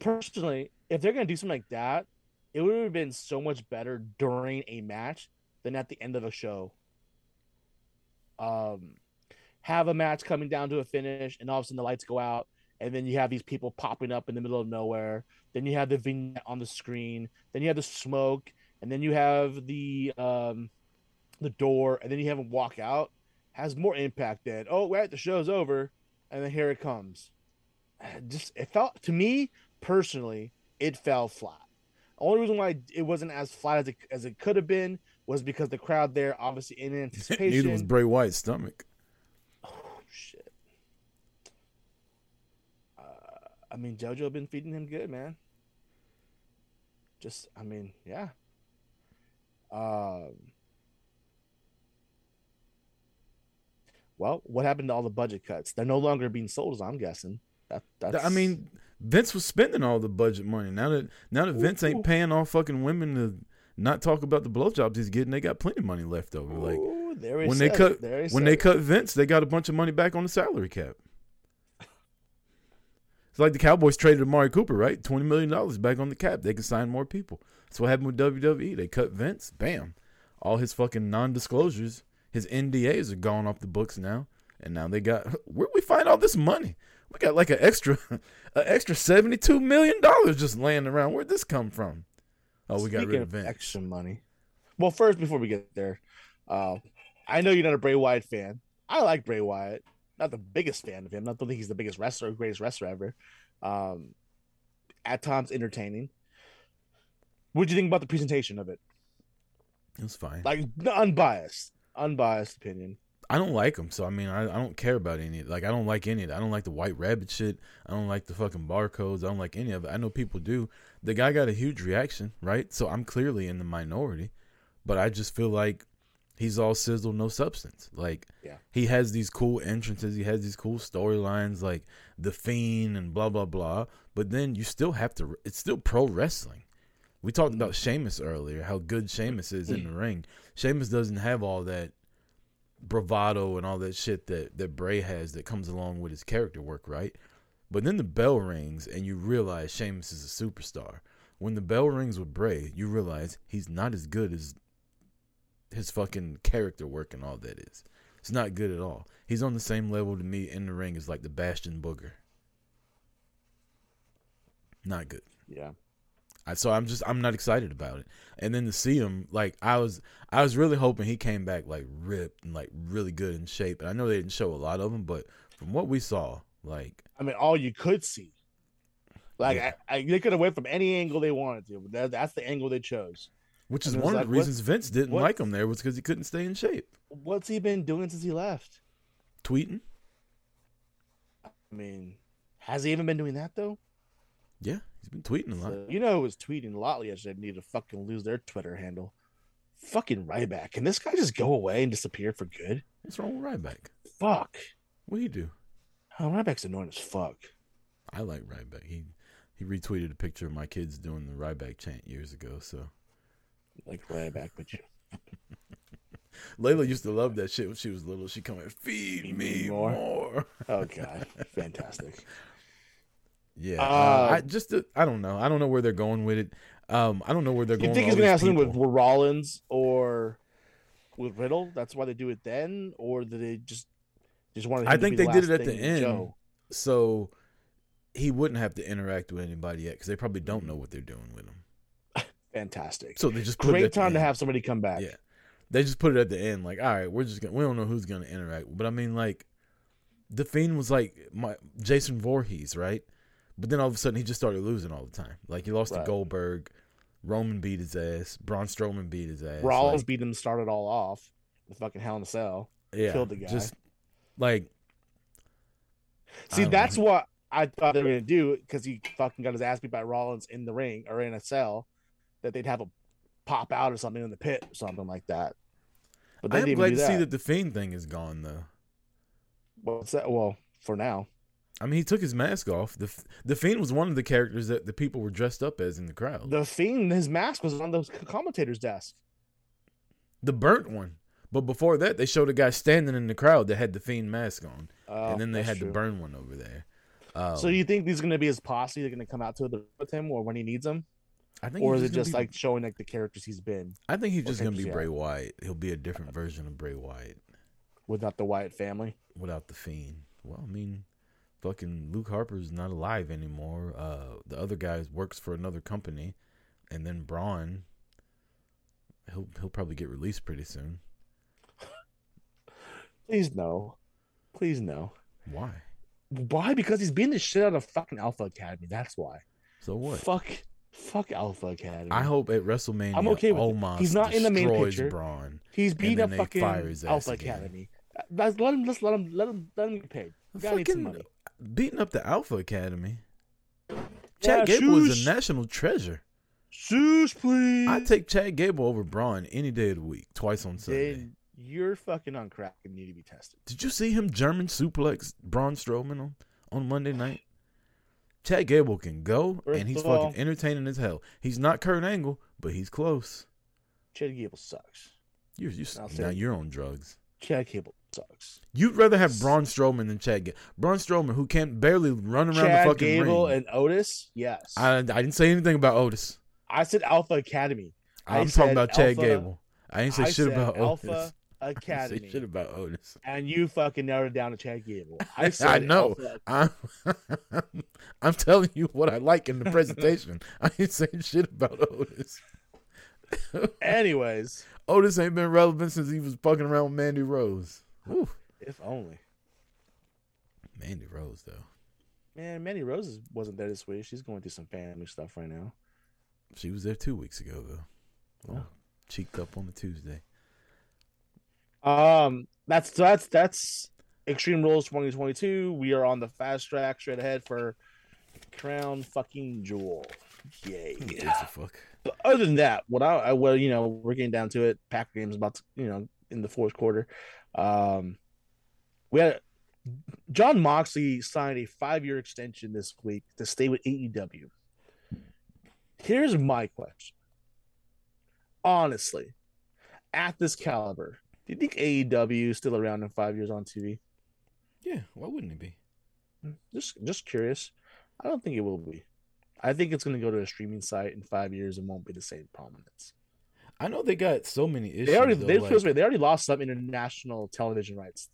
Personally, if they're gonna do something like that, it would have been so much better during a match than at the end of a show. Um, have a match coming down to a finish, and all of a sudden the lights go out, and then you have these people popping up in the middle of nowhere. Then you have the vignette on the screen. Then you have the smoke, and then you have the um, the door, and then you have them walk out. Has more impact than oh, wait, the show's over, and then here it comes. [SIGHS] Just it felt to me personally, it fell flat. Only reason why it wasn't as flat as it as it could have been was because the crowd there, obviously in anticipation. [LAUGHS] Neither was Bray Wyatt's stomach. Oh shit. Uh, I mean, JoJo been feeding him good, man. Just, I mean, yeah. Um. Well, what happened to all the budget cuts? They're no longer being sold, as I'm guessing. That that's. I mean, Vince was spending all the budget money. Now that now that Vince ain't paying all fucking women to not talk about the blowjobs he's getting, they got plenty of money left over. Like Ooh, there he when they cut. There when they it. cut Vince, they got a bunch of money back on the salary cap. It's like the Cowboys traded Amari Cooper, right? Twenty million dollars back on the cap. They can sign more people. That's what happened with WWE. They cut Vince, bam, all his fucking non-disclosures, his NDAs are gone off the books now, and now they got [LAUGHS] where we find all this money? We got like an extra, [LAUGHS] an extra seventy-two million dollars just laying around. Where'd this come from? Oh, we got Speaking rid of of Vince. extra money. Well, first, before we get there, uh, I know you're not a Bray Wyatt fan. I like Bray Wyatt. Not the biggest fan of him. I don't think he's the biggest wrestler, or greatest wrestler ever. Um, at times entertaining. What do you think about the presentation of it? It was fine. Like unbiased, unbiased opinion. I don't like him, so I mean, I, I don't care about any. Like, I don't like any of it. I don't like the white rabbit shit. I don't like the fucking barcodes. I don't like any of it. I know people do. The guy got a huge reaction, right? So I'm clearly in the minority, but I just feel like he's all sizzle, no substance. Like, Yeah. he has these cool entrances. He has these cool storylines, like the Fiend and blah blah blah. But then you still have to. It's still pro wrestling. We talked mm-hmm. about Sheamus earlier, how good Sheamus is in mm. the ring. Sheamus doesn't have all that bravado and all that shit that that Bray has that comes along with his character work, right? But then the bell rings and you realize Sheamus is a superstar. When the bell rings with Bray, you realize he's not as good as his fucking character work and all that is. It's not good at all. He's on the same level to me in the ring as like the Bastion Booger. Not good. Yeah. I, so I'm just I'm not excited about it. And then to see him like I was I was really hoping he came back like ripped and like really good in shape. And I know they didn't show a lot of him, but from what we saw, like I mean, all you could see. Like Yeah. I, I, they could have went from any angle they wanted to, but that, that's the angle they chose. Which is one of the like, reasons Vince didn't what- like him there was because he couldn't stay in shape. What's he been doing since he left? Tweeting, I mean, has he even been doing that though? yeah, he's been tweeting a lot. So, you know, who was tweeting a lot yesterday. Need to fucking lose their Twitter handle. Fucking Ryback. Can this guy just go away and disappear for good? What's wrong with Ryback? Fuck. What do you do? Oh, Ryback's annoying as fuck. I like Ryback. He he retweeted a picture of my kids doing the Ryback chant years ago. So Like Ryback, but you Layla used to love that shit when she was little. She come in, feed me more. more." Oh god, fantastic. Yeah, Uh, uh, I just uh, I don't know. I don't know where they're going with it. Um, I don't know where they're You going. think with he's gonna have something with, Rollins or with Riddle? That's why they do it then, or did they just just wanted? I think they did it at the end, so he wouldn't have to interact with anybody yet because they probably don't know what they're doing with him. Fantastic. So they just put it Great time to have somebody come back. Yeah, they just put it at the end. Like, all right, we're just gonna. We don't know who's gonna interact, but I mean, like, the fiend was like my Jason Voorhees, right? But then all of a sudden he just started losing all the time. Like he lost Right. to Goldberg, Roman beat his ass, Braun Strowman beat his ass. Rollins like, beat him, started all off. The fucking Hell in a Cell. yeah, killed the guy. Just like See, that's know. what I thought they were gonna do because he fucking got his ass beat by Rollins in the ring or in a cell. That they'd have a pop out or something in the pit or something like that. But they I'm glad to do see that. that the fiend thing is gone though. What's that? Well, for now. I mean, he took his mask off. the The fiend was one of the characters that the people were dressed up as in the crowd. The Fiend, his mask was on the commentator's desk. The burnt one. But before that, they showed a guy standing in the crowd that had the fiend mask on, Oh, and then they had true. the burn one over there. Um, so you think these are gonna be his posse? They're gonna come out to the with him, or when he needs them, I think or is it just be- like showing like the characters he's been I think he's just gonna be Bray? Wyatt. He'll be a different version of Bray Wyatt without the Wyatt family? without the Fiend. Well, I mean, fucking Luke Harper's not alive anymore. Uh, the other guy works for another company, and then Braun. He'll he'll probably get released pretty soon. [LAUGHS] Please no, please no. Why? Why? Because he's being the shit out of fucking Alpha Academy. That's why. So what? Fuck, fuck Alpha Academy. I hope at WrestleMania, I'm okay with it. Omos He's not in the main destroys picture. Braun. he's beating up fucking Alpha again. Academy. Let's let him. Let's let him. Let him. Let him get paid. The guy needs some Fucking money. beating up the Alpha Academy. Yeah, Chad Gable is a national treasure. Shush, please. I take Chad Gable over Braun any day of the week, twice on Sunday. Then you're fucking on crack and need to be tested. Did you see him German suplex Braun Strowman on, on Monday night? Chad Gable can go, First and he's fucking all- entertaining as hell. He's not Kurt Angle, but he's close. Chad Gable sucks. You're, you now you're on drugs. Chad Gable sucks. You'd rather have Braun Strowman than Chad Gable. Braun Strowman, who can't barely run around Chad the fucking Chad Gable ring. and Otis, yes. I, I didn't say anything about Otis. I said Alpha Academy. I I'm said talking about Chad Gable. I didn't say I shit about Alpha Otis. Academy. say shit about Otis. and you fucking narrowed it down to Chad Gable. I I, know. I'm, [LAUGHS] I'm telling you what I like in the presentation. [LAUGHS] I ain't saying shit about Otis. [LAUGHS] Anyways, Otis ain't been relevant since he was fucking around with Mandy Rose. Whew. if only. Mandy Rose though. Man, Mandy Rose wasn't there this week. She's going through some family stuff right now. She was there two weeks ago though. Oh, cheeked up on the Tuesday. Um, that's that's that's Extreme Rules 2022. We are on the fast track straight ahead for Crown fucking Jewel. Yay! Yeah. fuck? But other than that, what I, I well, you know, we're getting down to it. Packer game's about to, you know, in the fourth quarter. Um, we had Jon Moxley signed a five-year extension this week to stay with AEW. Here's my question. Honestly, at this caliber, do you think AEW is still around in five years on TV? Yeah, why wouldn't it be? Mm, just, just curious. I don't think it will be. I think it's going to go to a streaming site in five years and won't be the same prominence. I know they got so many issues. They already, though, they, like- they already lost some international television rights.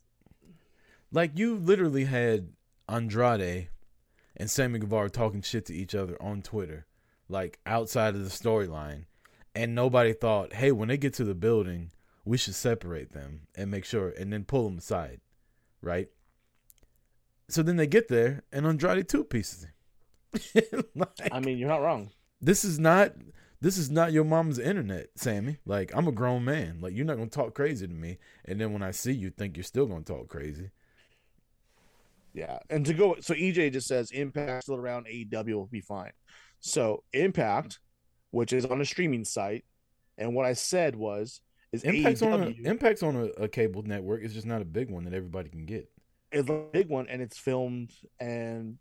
Like you literally had Andrade and Sammy Guevara talking shit to each other on Twitter, like outside of the storyline, and nobody thought, hey, when they get to the building, we should separate them and make sure, and then pull them aside, right? So then they get there, and Andrade two pieces. [LAUGHS] Like, I mean, you're not wrong. this is not this is not your mom's internet, Sammy. Like I'm a grown man. Like you're not gonna talk crazy to me, and then when I see you, think you're still gonna talk crazy. Yeah, and to go, so EJ just says Impact still around, AEW will be fine. So Impact, which is on a streaming site, and what I said was is Impact's on a, Impact's on a, a cable network. It's just not a big one that everybody can get. It's a big one, and it's filmed and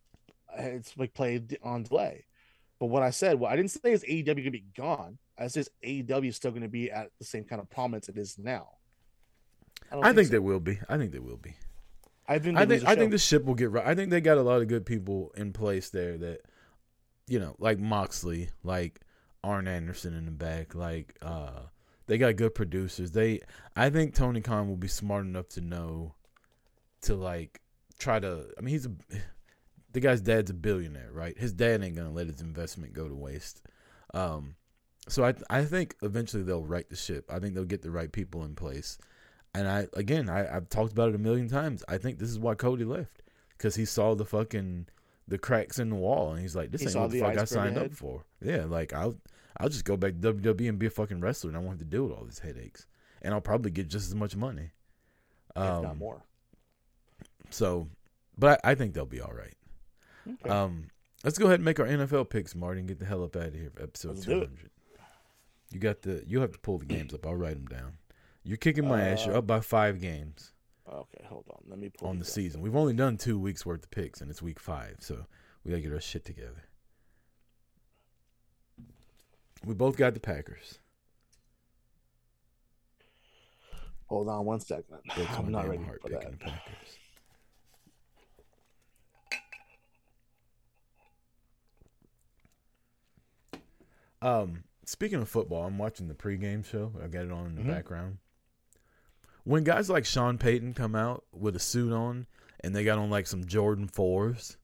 it's like played on delay. But what I said, well, I didn't say is AEW gonna be gone. I said AEW is still gonna be at the same kind of prominence it is now. don't I think so. they will be. I think they will be. I think I think I think the ship will get right. I think they got a lot of good people in place there that, you know, like Moxley, like Arn Anderson in the back, like uh, they got good producers. They, I think Tony Khan will be smart enough to know, to like try to. I mean, he's a, [SIGHS] the guy's dad's a billionaire, right? His dad ain't gonna let his investment go to waste. Um, so I I think eventually they'll right the ship. I think they'll get the right people in place. And I again, I, I've talked about it a million times. I think this is why Cody left because he saw the fucking the cracks in the wall, and he's like, "This He ain't what the the fuck I signed up for." Yeah, like I'll I'll just go back to WWE and be a fucking wrestler, and I won't have to deal with all these headaches, and I'll probably get just as much money. if not Um, more. So, but I, I think they'll be all right. Okay. Um, let's go ahead and make our NFL picks, Marty, and get the hell up out of here for episode two hundred. You got the. You have to pull the games up. I'll write them down. You're kicking my ass. You're Uh, up by five games okay, hold on. Let me pull on the up. season. We've only done two weeks worth of picks, and it's week five, so we gotta get our shit together. We both got the Packers. Hold on one second. [SIGHS] I'm not ready for that. The Packers. Um, speaking of football, I'm watching the pregame show. I got it on in the mm-hmm. background. When guys like Sean Payton come out with a suit on and they got on like some Jordan fours,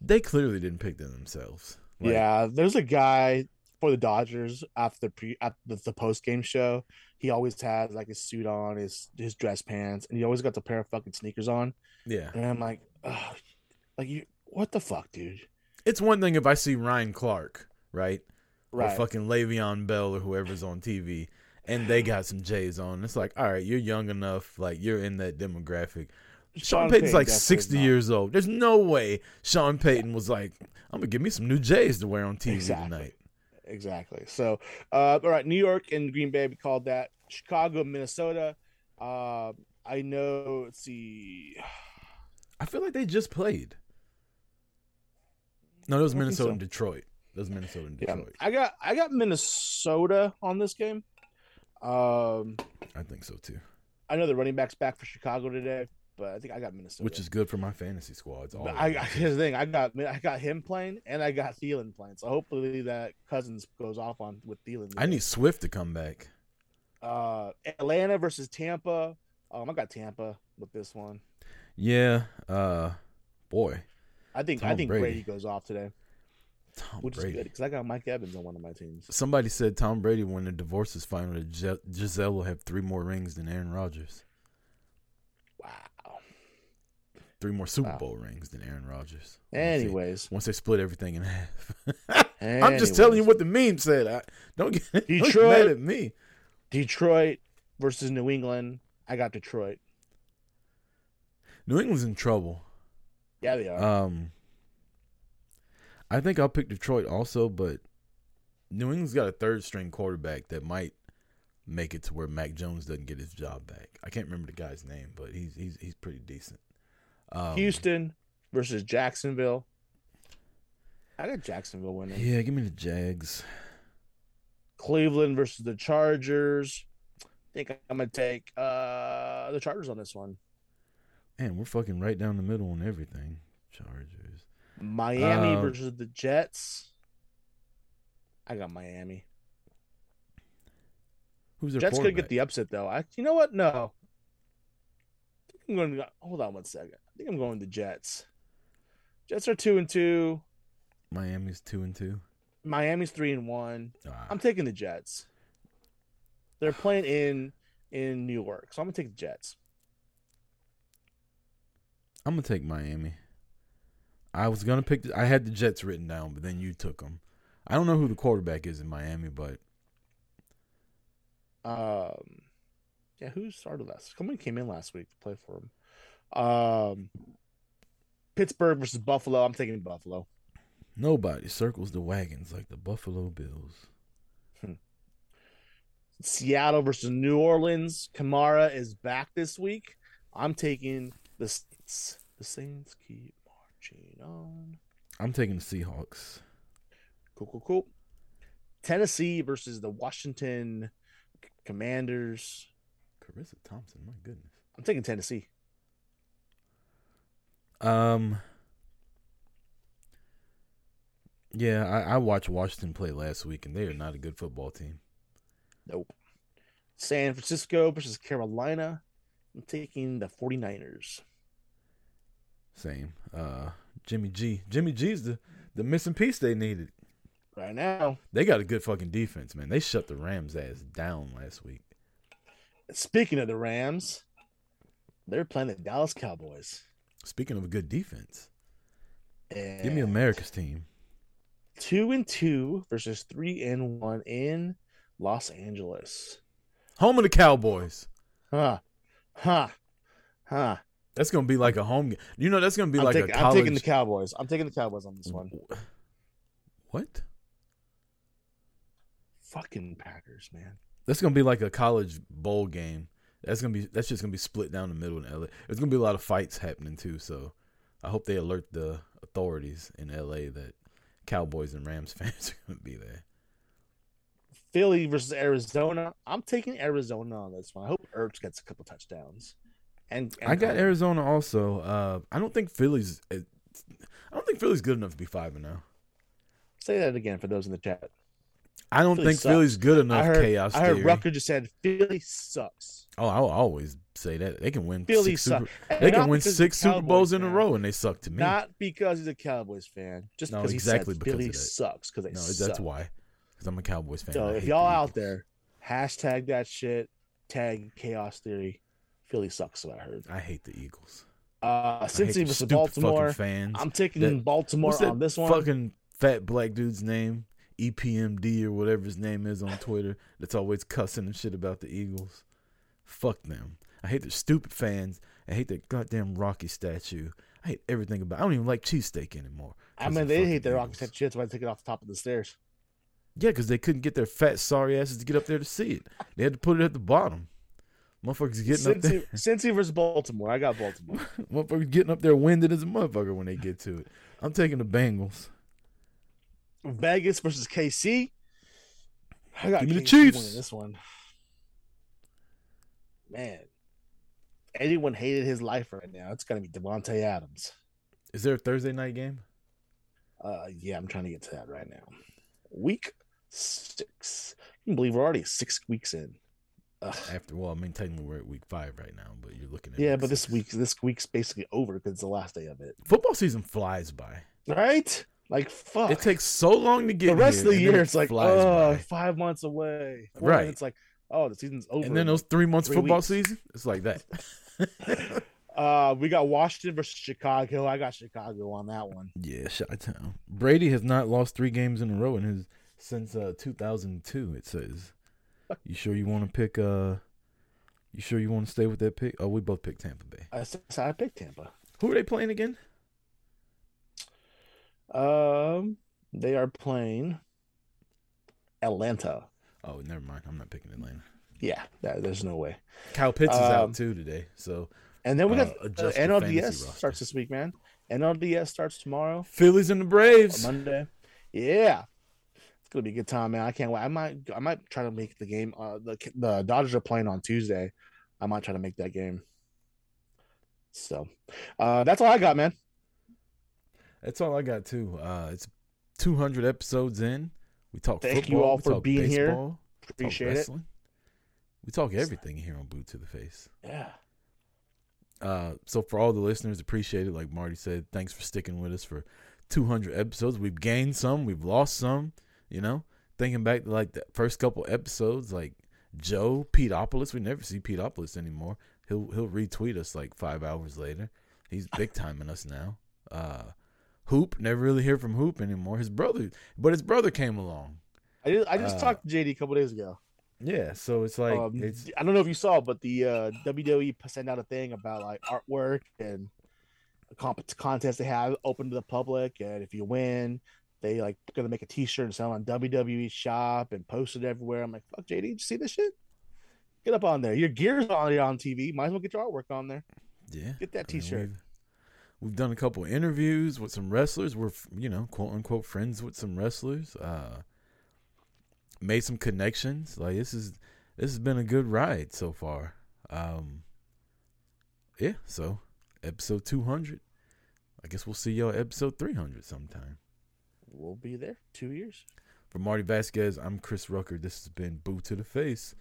they clearly didn't pick them themselves. Like, yeah, there's a guy for the Dodgers after the pre at the, the post game show. He always has like his suit on, his his dress pants, and he always got the pair of fucking sneakers on. yeah. And I'm like, Ugh, like you, what the fuck, dude? It's one thing if I see Ryan Clark, right? Or Right. fucking Le'Veon Bell or whoever's on TV, and they got some J's on. It's like, all right, you're young enough, like you're in that demographic. Sean, Payton's like 60 not. years old. There's no way Sean Payton was like, I'm gonna give me some new J's to wear on TV Exactly. tonight. Exactly. So, uh, all right, New York and Green Bay, we called that. Chicago, Minnesota. Uh, I know. Let's see. I feel like they just played. No, that was I don't think Minnesota so. and Detroit. That was Minnesota and Yeah, Detroit. I got I got Minnesota on this game. Um, I think so too. I know the running backs back for Chicago today, but I think I got Minnesota. Which is good for my fantasy squads. All I. I [LAUGHS] here's the thing. I got I got him playing, and I got Thielen playing. So hopefully that Cousins goes off on with Thielen. I need Swift to come back. uh Atlanta versus Tampa. Um, I got Tampa with this one. Yeah. Uh, boy, I think I think Brady. Brady. goes off today, Tom which Brady. is good because I got Mike Evans on one of my teams. Somebody said Tom Brady, when the divorce is final, Gisele will have three more rings than Aaron Rodgers. Wow. Three more Super Wow. Bowl rings than Aaron Rodgers. Once they- Anyways, once they split everything in half. [LAUGHS] I'm just telling you what the meme said. I, don't get, [LAUGHS] don't get Detroit. mad at me. Detroit versus New England. I got Detroit. New England's in trouble. Yeah, they are. Um, I think I'll pick Detroit also, but New England's got a third string quarterback that might make it to where Mac Jones doesn't get his job back. I can't remember the guy's name, but he's he's he's pretty decent. Um, Houston versus Jacksonville. I got Jacksonville winning. Yeah, give me the Jags. Cleveland versus the Chargers. I think I'm gonna take uh the Chargers on this one. Man, we're fucking right down the middle on everything. Chargers. Miami Uh, versus the Jets. I got Miami. Who's their Jets could get the upset though. I, you know what? No. I think I'm going to hold on one second. I think I'm going the Jets. Jets are two and two. Miami's two and two. Miami's three and one. Ah, I'm taking the Jets. They're playing in in New York, so I'm gonna take the Jets. I'm gonna take Miami. I was gonna pick. The, I had the Jets written down, but then you took them. I don't know who the quarterback is in Miami, but Um, yeah, who started last? Somebody came in last week to play for him. Um, Pittsburgh versus Buffalo. I'm taking Buffalo. nobody circles the wagons like the Buffalo Bills. Seattle versus New Orleans. Kamara is back this week. I'm taking the Saints. The Saints keep marching on. I'm taking the Seahawks. Cool, cool, cool. Tennessee versus the Washington Commanders. Charissa Thompson, my goodness. I'm taking Tennessee. Um. Yeah, I, I watched Washington play last week, and they are not a good football team. Nope. San Francisco versus Carolina. I'm taking the 49ers. Same. Uh, Jimmy G. Jimmy G's the the missing piece they needed. Right now, They got a good fucking defense, man. They shut the Rams ass down last week. speaking of the Rams, they're playing the Dallas Cowboys. Speaking of a good defense, And give me America's team. two and two versus three and one in Los Angeles. Home of the Cowboys. Huh. Huh. Huh. That's gonna be like a home game. You know, that's gonna be I'm, like a I'm taking the Cowboys. I'm taking the Cowboys on this one. What? Fucking Packers, man. That's gonna be like a college bowl game. That's gonna be. That's just gonna be split down the middle in LA. There's gonna be a lot of fights happening too. So, I hope they alert the authorities in LA that Cowboys and Rams [LAUGHS] fans are gonna be there. Philly versus Arizona. I'm taking Arizona on this one. I hope Ertz gets a couple touchdowns. And, and I got. Arizona also. Uh, I don't think Philly's. I don't think Philly's good enough to be five and oh. zero. Say that again for those in the chat. I don't Philly think sucks. Philly's good enough. I heard, chaos I heard theory. Rucker just said Philly sucks. Oh, I'll always say that they can win. Philly six Super, sucks. They can win six Super Bowls Cowboys in a row, and they suck to me. Not because he's a Cowboys fan, just No, because he exactly said because of Philly sucks because they no, suck. that's why. Because I'm a Cowboys fan. So if y'all out there, hashtag that shit, tag chaos theory. Philly sucks. What I heard. I hate the Eagles. Uh, I hate Cincy the versus Baltimore. fans. I'm taking that- Baltimore on this one. Fucking fat black dude's name, EPMD or whatever his name is on Twitter. That's always cussing and shit about the Eagles. Fuck them. I hate their stupid fans. I hate that goddamn Rocky statue. I hate everything about. It. I don't even like cheesesteak anymore. I mean, they hate their Rocky statue. shit, so I take it off the top of the stairs. Yeah, because they couldn't get their fat sorry asses to get up there to see it. They had to put it at the bottom. Motherfuckers getting up there. Cincy, [LAUGHS] Cincy versus Baltimore. I got Baltimore. Motherfuckers getting up there winded as a motherfucker when they get to it. I'm taking the Bengals. Vegas versus KC. I got Give me the KC Chiefs. winning this one. Man, anyone hated his life right now. It's gonna be Davante Adams. Is there a Thursday night game? Uh, yeah, I'm trying to get to that right now. Week six. I can believe we're already six weeks in. Ugh. After well, I mean technically we're at week five right now, but you're looking at Yeah, but this six. week, this week's basically over because it's the last day of it, football season flies by. right? Like fuck. It takes so long to get the rest here, of the year. It's like oh, five months away. Four Right. It's like oh, the season's over. and then those three months three football weeks. season, it's like that. [LAUGHS] [LAUGHS] Uh, we got Washington versus Chicago. I got Chicago on that one. yeah, shot town. Brady has not lost three games in a row in his since uh 2002. It says. You sure you want to pick? uh You sure you want to stay with that pick? Oh, we both picked Tampa Bay. I picked Tampa. Who are they playing again? Um, they are playing Atlanta. Oh, never mind. I'm not picking Atlanta. Yeah, that, there's no way. Kyle Pitts is Um, out too today, so And then we Uh, got uh, adjust NLDS starts this week, man. NLDS starts tomorrow, Phillies and the Braves. Monday. Yeah, it's gonna be a good time, man. I can't wait. I might, I might try to make the game. Uh, the the Dodgers are playing on Tuesday. I might try to make that game. So, uh, that's all I got, man. That's all I got too. Uh, it's 200 episodes in. We talk Thank football. you all for being here. baseball, we talk Appreciate it. We talk everything here on Boot to the Face. Yeah. Uh, so for all the listeners, appreciate it. Like Marty said, thanks for sticking with us for 200 episodes. We've gained some, we've lost some. You know, thinking back to like the first couple episodes, like Joe Peteopolis. We never see Peteopolis anymore. He'll he'll retweet us like five hours later. He's big timing us now. Uh, Hoop never really hear from Hoop anymore. His brother, but his brother came along. I just, I just Uh, talked to JD a couple days ago. Yeah, so it's like um, it's I don't know if you saw, but the uh, WWE sent out a thing about like artwork and a comp- contest they have open to the public, and if you win, they like gonna make a T-shirt and sell it on WWE shop and post it everywhere. I'm like, fuck, JD, did you see this shit? Get up on there. Your gear's on on TV. Might as well get your artwork on there. yeah. Get that I mean, T-shirt. We've, done a couple interviews with some wrestlers. We're you know quote unquote friends with some wrestlers. Uh, made some connections. Like this is this has been a good ride so far. Um, yeah. So episode two hundred. I guess we'll see y'all episode three hundred sometime. We'll be there. Two years. For Marty Vasquez, I'm Chris Rucker. This has been Boot to the Face.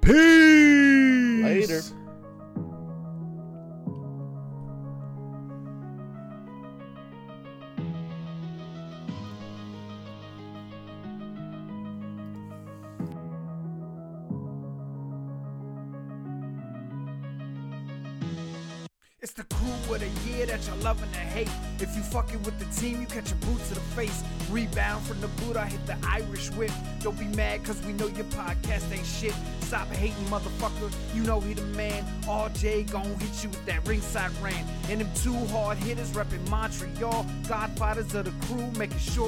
Peace. Later. If you fucking with the team, you catch a boot to the face. Rebound from the boot, I hit the Irish whip. Don't be mad, cause we know your podcast ain't shit. Stop hating, motherfucker. You know he the man. RJ gon' hit you with that ringside rant. And them two hard hitters reppin' Montreal. Godfathers of the crew, making sure.